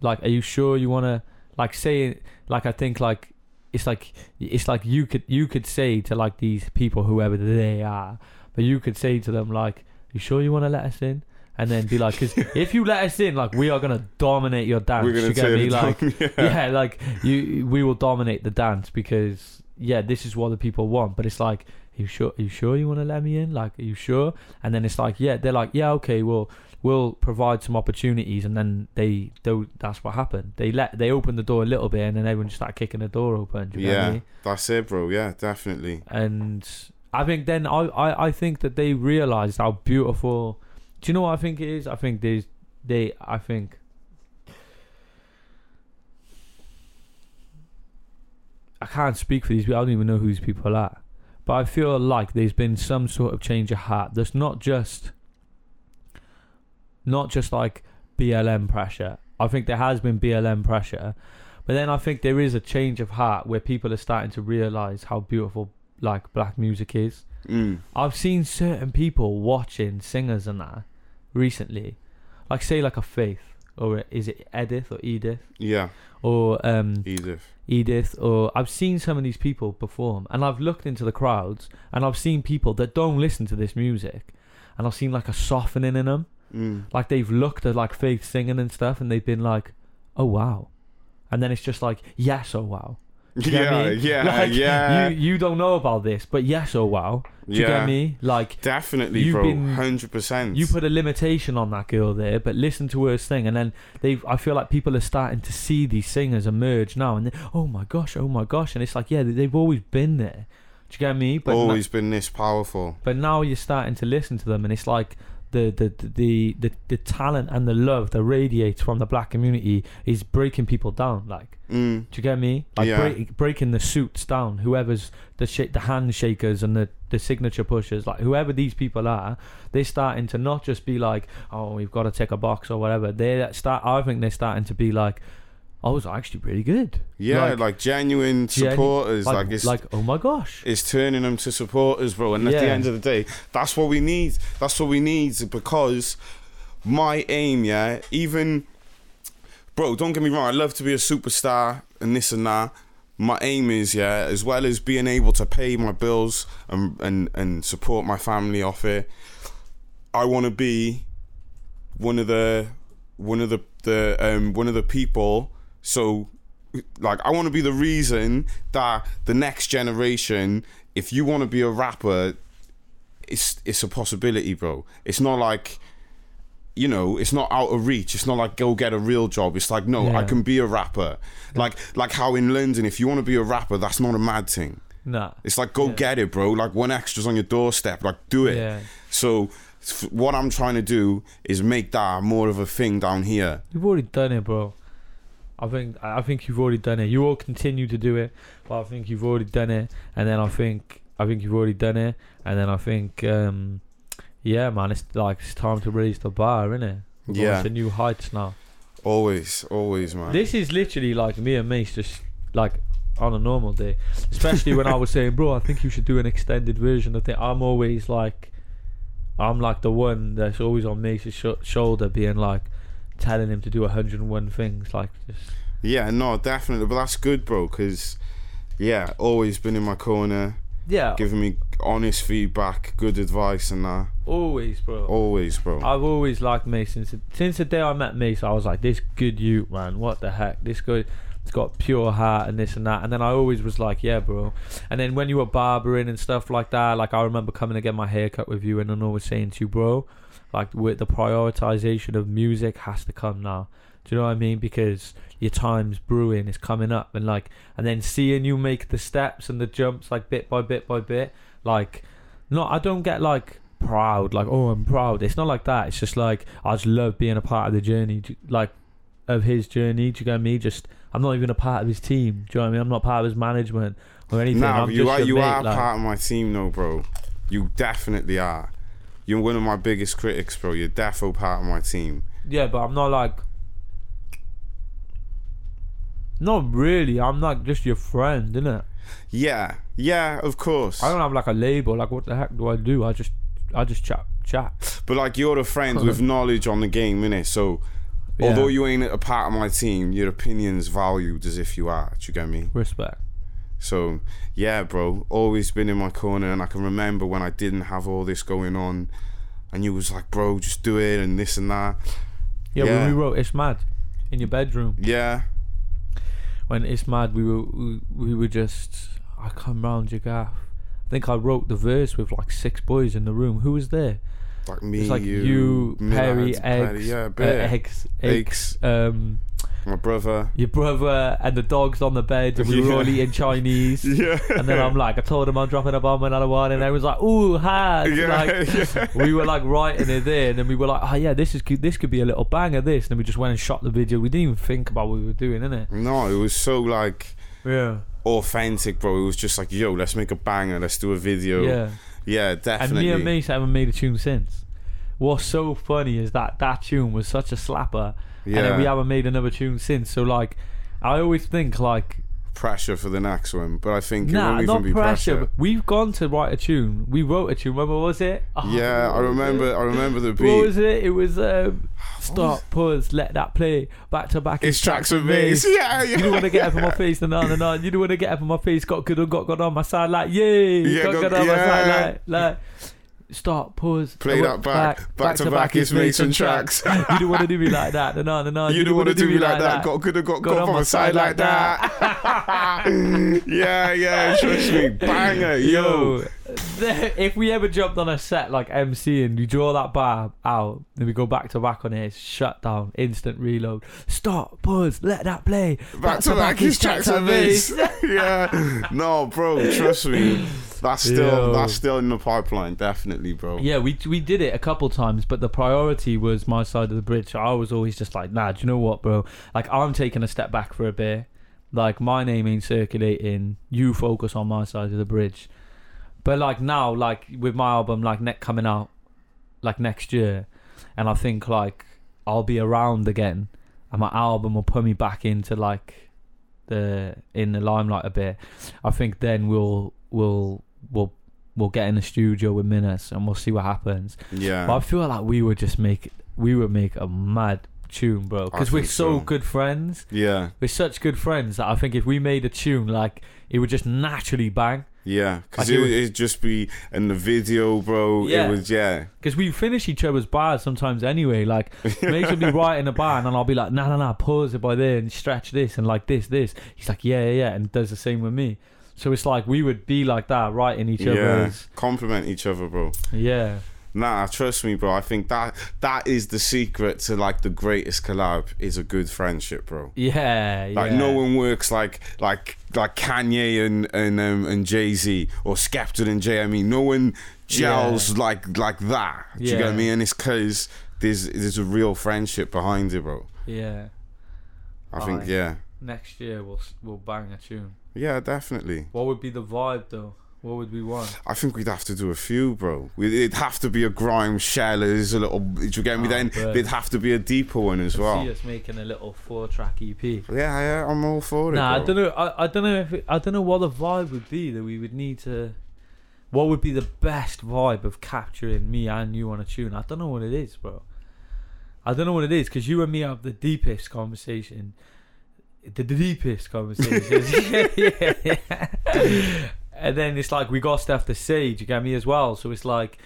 like, are you sure you want to, like, say, like, I think like, it's like, it's like you could you could say to like these people, whoever they are, but you could say to them like, "You sure you want to let us in?" And then be like, because [laughs] if you let us in, like, we are gonna dominate your dance. We're gonna you get me? Like, down. [laughs] yeah. yeah, like you, we will dominate the dance because yeah, this is what the people want. But it's like, are you sure? Are you sure you want to let me in? Like, are you sure? And then it's like, yeah, they're like, yeah, okay, well, we'll provide some opportunities, and then they do. That's what happened. They let they opened the door a little bit, and then everyone just started kicking the door open. Do yeah, me? that's it, bro. Yeah, definitely. And I think then I, I, I think that they realized how beautiful. Do you know what I think it is? I think there's they. I think I can't speak for these people. I don't even know who these people are. But I feel like there's been some sort of change of heart. That's not just not just like BLM pressure. I think there has been BLM pressure. But then I think there is a change of heart where people are starting to realize how beautiful like black music is. Mm. I've seen certain people watching singers and that recently. Like say like a Faith or is it Edith or Edith Yeah, or um Edith. Edith or I've seen some of these people perform and I've looked into the crowds and I've seen people that don't listen to this music and I've seen like a softening in them Mm. like they've looked at like Faith singing and stuff and they've been like oh wow and then it's just like yes oh wow Do you get Yeah, me? yeah, like, yeah. You you don't know about this, but yes, oh wow. Do you Yeah. get me? Like Definitely, You've bro. Hundred percent. you put a limitation on that girl there, but listen to her sing, and then they. I feel like people are starting to see these singers emerge now, and they, oh my gosh, oh my gosh, and it's like yeah, they've always been there. Do you get me? But always been this powerful. but now you're starting to listen to them, and it's like the the the the, the talent and the love that radiates from the black community is breaking people down. Like, Mm. do you get me? Like Yeah. break, breaking the suits down. Whoever's the sh- the handshakers and the the signature pushers, like whoever these people are, they're starting to not just be like, oh, we've got to tick a box or whatever. They start. I think they're starting to be like. I was actually really good. Yeah, Like- like, genuine Genu- supporters. Like, Like, it's like, oh my gosh. it's turning them to supporters, bro. And at the end of the day, that's what we need. That's what we need because my aim, yeah, even, bro, don't get me wrong, I love to be a superstar and this and that. My aim is, yeah, as well as being able to pay my bills and and, and support my family off it, I want to be one of the one of the the um one of the people. So like I want to be the reason that the next generation, if you want to be a rapper, it's it's a possibility, bro. It's not like you know, it's not out of reach. It's not like go get a real job. It's like no, I can be a rapper. Like like how in London, if you want to be a rapper, that's not a mad thing. Nah. It's like go Yeah. get it, bro. Like 1Xtra's on your doorstep. Like do it. Yeah. So what I'm trying to do is make that more of a thing down here. You've already done it, bro. I think I think you've already done it. You will continue to do it, but I think you've already done it. And then I think I think you've already done it. And then I think, um, yeah, man, it's like it's time to raise the bar, isn't it? Yeah. to new heights now. Always, always, man. This is literally like me and Mace just like on a normal day. Especially when I was [laughs] saying, bro, I think you should do an extended version. I think I'm always like, I'm like the one that's always on Mace's sh- shoulder, being like, telling him to do 101 things. Like, just yeah, no, definitely. But that's good, bro. Because yeah, always been in my corner, yeah, giving me honest feedback, good advice, and that. always, bro. Always, bro. I've always liked Mace since since the day I met Mace. I was like, this good you man. What the heck? This guy, it's got pure heart and this and that. And then I always was like, yeah, bro. And then when you were barbering and stuff like that, like I remember coming to get my haircut with you, and then always saying to you, bro, like with the prioritization of music has to come now. Do you know what I mean? Because your time's brewing it's coming up, and like, and then seeing you make the steps and the jumps like bit by bit by bit, like, no, I don't get like proud, like, oh, I'm proud. It's not like that. It's just like I just love being a part of the journey, like, of his journey. Do you get me? Just I'm not even a part of his team. Do you know what I mean? I'm not part of his management or anything. Nah, I'm you are you mate, are like- part of my team, though, bro. You definitely are. You're one of my biggest critics, bro. You're defo part of my team. Yeah, but I'm not like. Not really. I'm not just your friend, innit? Yeah, yeah, of course. I don't have like a label. Like, what the heck do I do? I just, I just chat, chat. But like you're a friend with [laughs] knowledge on the game, innit? So Yeah. although you ain't a part of my team, your opinion's valued as if you are. Do you get me? Respect. So yeah, bro, always been in my corner, and I can remember when I didn't have all this going on, and you was like, bro, just do it and this and that. Yeah, Yeah. when we wrote "It's Mad" in your bedroom. Yeah, when it's mad we were we, we were just I come round your gaff. I think I wrote the verse with like six boys in the room. Who was there? like me, It's like you, you, Perry, eggs, yeah, uh, eggs, Eggs. eggs, um, my brother. your brother, and the dogs on the bed, [laughs] and we were all eating Chinese. [laughs] Yeah, And then I'm like, I told him I'm dropping a bomb another one, and everyone's like, "Ooh, hard!" yeah, Like, [laughs] yeah. we were like writing it there, and then we were like, "Oh yeah, this is. This could be a little banger." This, and then we just went and shot the video. We didn't even think about what we were doing, in it. No, it was so like Yeah, authentic, bro. It was just like, yo, let's make a banger, let's do a video. yeah. yeah, definitely. And me and Mace haven't made a tune since. What's so funny is that that tune was such a slapper, yeah, and then we haven't made another tune since. So like, I always think like, pressure for the next one, but I think it won't not even be pressure. pressure. We've gone to write a tune. We wrote a tune. Remember what was it? Oh, Yeah, I remember. it? I remember the beat. What was it? It was um, stop, pause, let that play, back to back. It's tracks with me. Yeah, yeah. You don't want to get up on my face, and on and on. You don't want to get up on my face. Got good and got good on my side, like yay. Yeah, got go- good on my yeah. side, like like. Stop, pause. Play that back. Back to back is Mason tracks. [laughs] you don't want to do me like that. No, no, no, no. You, don't want to do me like that. Got could have got Got caught on from a side like that. [laughs] [laughs] yeah, yeah, trust me. Banger, yo. Yo, if we ever jumped on a set like MC and you draw that bar out, then we go back to back on it, it's shut down, instant reload. Stop, pause, let that play. Back to back is tracks and bass. yeah. No, bro, trust me. That's still Yo. that's still in the pipeline, definitely, bro. Yeah, we we did it a couple times, but the priority was my side of the bridge. I was always just like, nah, do you know what, bro? Like, I'm taking a step back for a bit. Like, my name ain't circulating. You focus on my side of the bridge. But like now, like with my album, like ne- coming out, like next year, and I think like I'll be around again, and my album will put me back into like the in the limelight a bit. I think then we'll we'll we'll we'll get in the studio with Minus and we'll see what happens. Yeah. But I feel like we would just make we would make a mad tune, bro, because we're so so. good friends. Yeah. We're such good friends that I think if we made a tune, like it would just naturally bang. Yeah. Because Like it it would it'd just be in the video, bro. Yeah. It was yeah. Because we finish each other's bars sometimes anyway. Like, [laughs] makes will be writing a bar, and I'll be like, nah, nah, nah, pause it by there and stretch this and like this, this. He's like, yeah, yeah, yeah, and does the same with me. So it's like we would be like that, writing each Yeah. other's. Compliment each other, bro. Yeah. Nah, trust me, bro. I think that that is the secret to like the greatest collab is a good friendship, bro. Yeah. Like yeah. no one works like like like Kanye and and um, and Jay Z or Skepta and JME. No one gels Yeah. like like that. Do you get Yeah. me? And it's because there's there's a real friendship behind it, bro. Yeah. I think Aye. yeah, Next year we'll we'll bang a tune. Yeah, definitely. What would be the vibe though? What would we want? I think we'd have to do a few, bro. We- It'd have to be a grime shellers, a little. Do you get me? Oh, then bro. there'd have to be a deeper one as Could well. See us making a little four-track EP. Yeah, yeah, I'm all for it. Nah, I don't know. I, I don't know if it, I don't know what the vibe would be that we would need to. What would be the best vibe of capturing me and you on a tune? I don't know what it is, bro. I don't know what it is because you and me have the deepest conversation, the, the deepest conversations. [laughs] yeah, [laughs] yeah. And then it's like we got stuff to say. Do you get me as well? So it's like,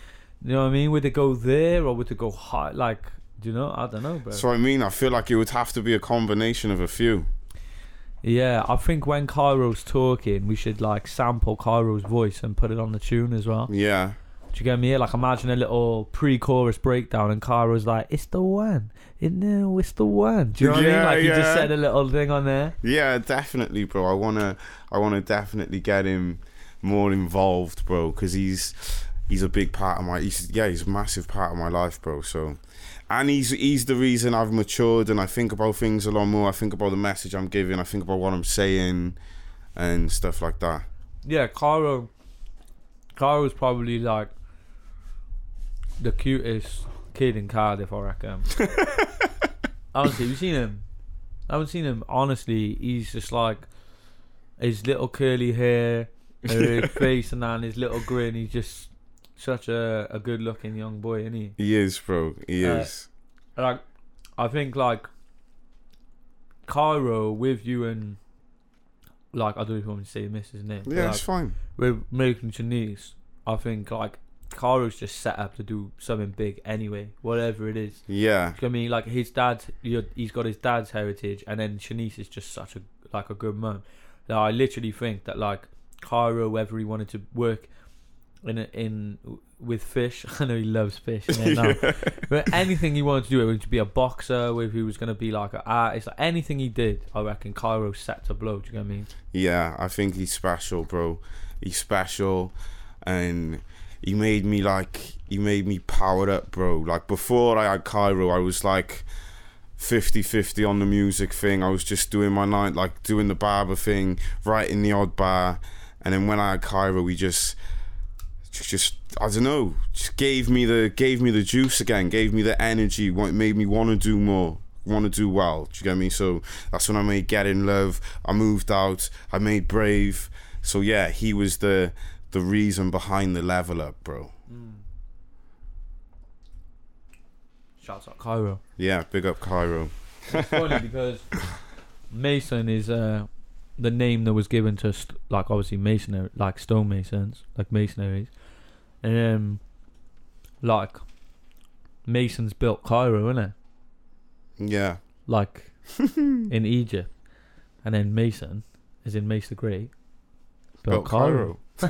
you know what I mean? Would it go there or would it go high? Like, do you know? I don't know, bro. So I mean, I feel like it would have to be a combination of a few. Yeah, I think when Cairo's talking, we should like sample Cairo's voice and put it on the tune as well. Yeah, Do you get me? Like imagine a little pre-chorus breakdown and Cairo's like, "It's the one, it, no, it's the one." Do you know what I mean? Like he just said a little thing on there. yeah, definitely, bro. I wanna, I wanna definitely get him more involved, bro, because he's he's a big part of my. He's, yeah, he's a massive part of my life, bro. So, and he's he's the reason I've matured and I think about things a lot more. I think about the message I'm giving. I think about what I'm saying, and stuff like that. Yeah, Cairo. Cairo's probably like the cutest kid in Cardiff, I reckon. [laughs] Honestly, you seen him? I haven't seen him. Honestly, he's just like his little curly hair, his [laughs] face, and then his little grin. He's just such a, a good looking young boy, isn't he? He is, bro. He Uh, is. Like, I think like Cairo with you and like I don't you want to say Mrs. name. Yeah, like, it's fine. with making Janice, I think like Cairo's just set up to do something big anyway, whatever it is. Yeah, I mean, like his dad, you he's got his dad's heritage, and then Shanice is just such a like a good mum. That I literally think that like Cairo, whether he wanted to work in a, in with fish, [laughs] I know he loves fish, and now, [laughs] but anything he wanted to do, whether to be a boxer, whether he was going to be like an artist, like anything he did, I reckon Cairo's set to blow. Do you get what I mean? yeah. I think he's special, bro. He's special, and he made me like he made me powered up, bro. Like before I had Cairo, I was like 50-50 on the music thing. I was just doing my night, like doing the barber thing, writing the odd bar, and then when I had Cairo, we just just, I don't know, just gave me the gave me the juice again, gave me the energy, what made me want to do more, want to do well. Do you get me? So that's when I made Get in Love. I moved out. I made Brave. So yeah, he was the the reason behind the level up, bro. Shouts out Cairo. Yeah, big up Cairo. It's funny [laughs] because Mason is uh, the name that was given to st- like obviously masonry, like stonemasons, like masonaries, and um, like Mason's built Cairo, isn't it? Yeah. Like [laughs] in Egypt, and then Mason is in Mason the Great. Built, Built Cairo. [laughs]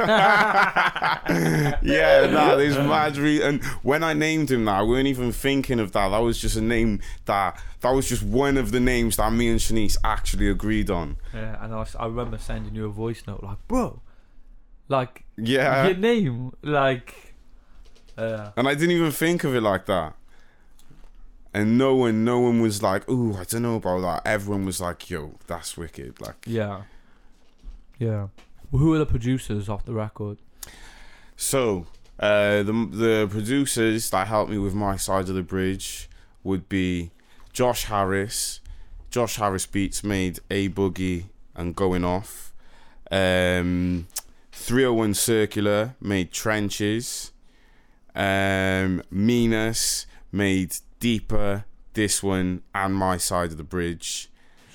yeah, nah, there's mad re- and when I named him that, I weren't even thinking of that. That was just a name that that was just one of the names that me and Shanice actually agreed on. Yeah, and I, I remember sending you a voice note like, bro, like Yeah. your name, like, uh, And I didn't even think of it like that. And no one no one was like, ooh, I don't know about that. Everyone was like, yo, that's wicked. Like yeah, yeah. Who are the producers of the record? So, uh, the the producers that helped me with my side of the bridge would be Josh Harris. Josh Harris Beats made A Boogie and Going Off. Um, 301 Circular made Trenches. Um, Minas made Deeper, this one, and my side of the bridge.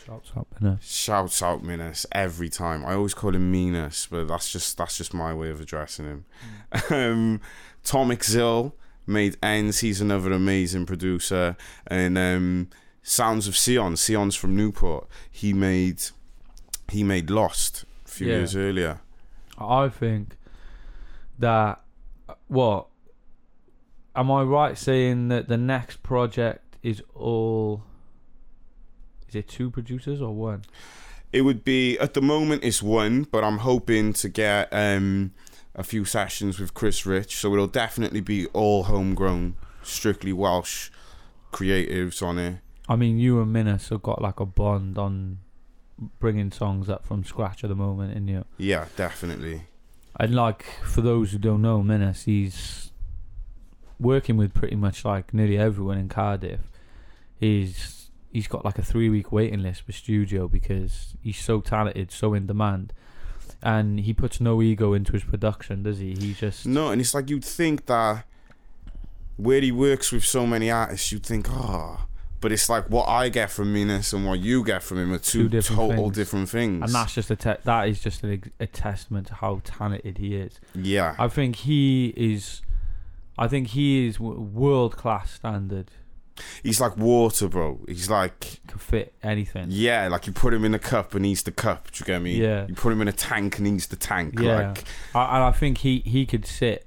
Shouts out, innit? Shouts out Minas every time. I always call him Minas, but that's just that's just my way of addressing him. [laughs] Um, Tom Zill made Ends. He's another amazing producer. And um, Sounds of Sion. Sion's from Newport. He made he made Lost a few Yeah. years earlier. I think that what am I right saying that the next project is all it two producers or one? It would be at the moment it's one, but I'm hoping to get um, a few sessions with Chris Rich, so it'll definitely be all homegrown, strictly Welsh creatives on it. I mean, you and Minus have got like a bond on bringing songs up from scratch at the moment, in you. Yeah, definitely. And like for those who don't know, Minus, he's working with pretty much like nearly everyone in Cardiff. He's he's got like a three week waiting list for studio because he's so talented, so in demand, and he puts no ego into his production, does he? He just No, and it's like you'd think that where he works with so many artists, you'd think, oh, but it's like what I get from Minas and what you get from him are two, Two different total things. different things. and that's just a te- that is just an, ex- a testament to how talented he is. yeah, I think he is. I think he is world class standard. He's like water, bro. He's like, Can fit anything. yeah, like you put him in a cup and he's the cup. Do you get me? Yeah. You put him in a tank and he's the tank. Yeah. Like, I, and I think he, he could sit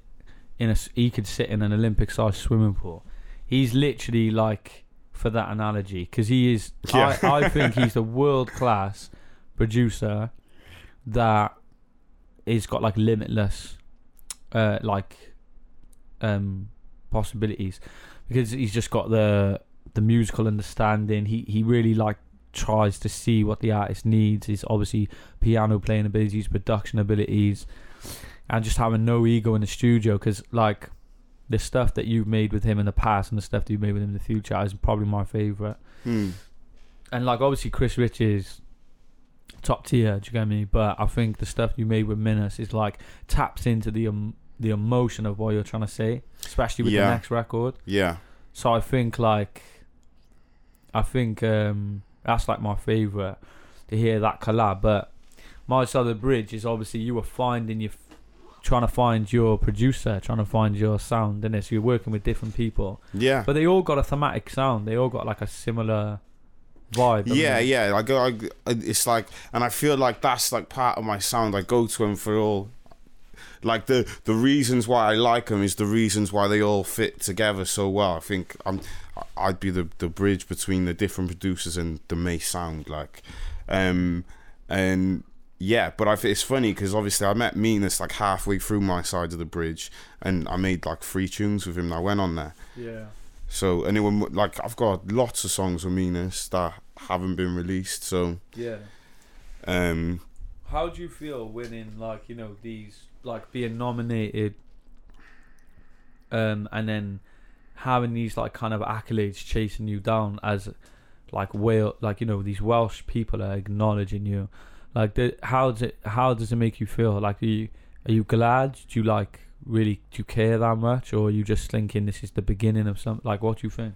in a he could sit in an Olympic sized swimming pool. He's literally like for that analogy because he is. [laughs] Yeah. I, I think he's a world class producer that is got like limitless, uh, like, um, possibilities because he's just got the the musical understanding. He he really like tries to see what the artist needs. His obviously piano playing abilities, production abilities, and just having no ego in the studio. Because like the stuff that you've made with him in the past and the stuff that you've made with him in the future is probably my favorite. hmm. And like obviously Chris Rich is top tier. Do you get me? But I think the stuff you made with Minas is like taps into the um, the emotion of what you're trying to say, especially with Yeah. the next record. yeah, So I think like I think um that's like my favourite to hear that collab. But my side of the bridge is obviously you were finding your trying to find your producer, trying to find your sound in it. So you're working with different people. yeah. But they all got a thematic sound. They all got like a similar vibe. Yeah, they? yeah. I go. I, it's like, and I feel like that's like part of my sound. I go to him for all, like the the reasons why I like them is the reasons why they all fit together so well. I think I'm, I'd be the the bridge between the different producers and the May sound. Like, um, and yeah. But I think it's funny because obviously I met Minas like halfway through my side of the bridge, and I made like three tunes with him. that went on there. Yeah. So and it were, like I've got lots of songs with Minas that haven't been released. So Yeah. um, How do you feel winning like you know these like being nominated, um, and then having these like kind of accolades chasing you down as like Wales, like you know these Welsh people are acknowledging you. Like, the, how does it how does it make you feel? Like, are you are you glad? Do you like really do you care that much, or are you just thinking this is the beginning of something? Like, what do you think?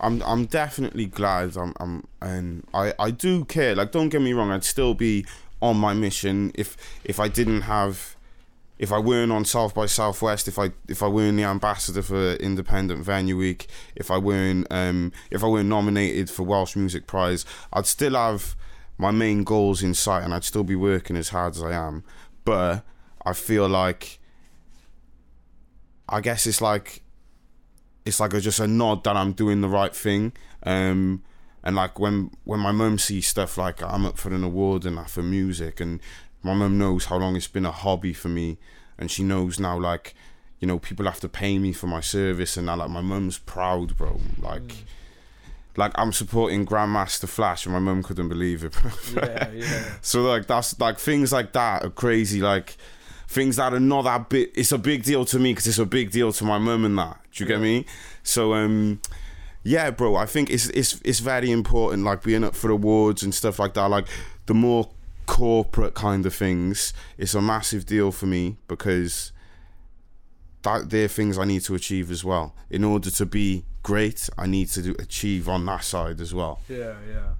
I'm I'm definitely glad. I'm I'm and I I do care. Like don't get me wrong. I'd still be on my mission if if I didn't have if I weren't on South by Southwest, if I if I weren't the ambassador for Independent Venue Week, if I weren't um, if I weren't nominated for Welsh Music Prize, I'd still have my main goals in sight, and I'd still be working as hard as I am. But I feel like I guess it's like it's like a, just a nod that I'm doing the right thing. Um, and like when when my mum sees stuff like I'm up for an award and that for music, and my mum knows how long it's been a hobby for me, and she knows now like you know people have to pay me for my service, and now like my mum's proud, bro. Like. Mm. Like I'm supporting Grandmaster Flash, and my mum couldn't believe it. Yeah, [laughs] yeah. So like that's like things like that are crazy. Like things that are not that big. It's a big deal to me because it's a big deal to my mum and that. Do you get me? So um, yeah, bro. I think it's it's it's very important. Like being up for awards and stuff like that. Like the more corporate kind of things, it's a massive deal for me because that they're things I need to achieve as well. In order to be great, I need to do, achieve on that side as well. Yeah, yeah.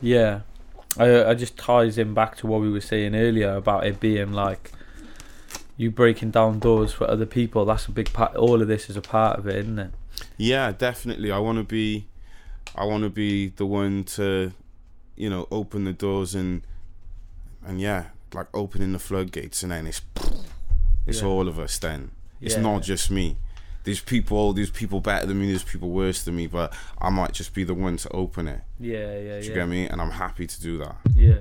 Yeah. I uh, I just ties in back to what we were saying earlier about it being like you breaking down doors for other people. That's a big part. All of this is a part of it, isn't it? Yeah, definitely. I want to be, I want to be the one to, you know, open the doors and, and yeah, like opening the floodgates, and then it's, it's Yeah. all of us. Then it's Yeah. not just me. There's people, there's people better than me. There's people worse than me, but I might just be the one to open it. Yeah, yeah, Do you yeah. get me? And I'm happy to do that. Yeah.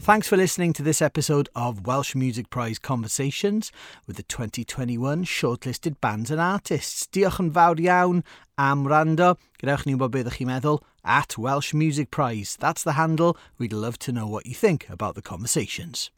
Thanks for listening to this episode of Welsh Music Prize Conversations with the 2021 shortlisted bands and artists. Diolch yn fawr iawn am rando. Ni wybod beth chi'n meddwl at Welsh Music Prize. That's the handle. We'd love to know what you think about the conversations.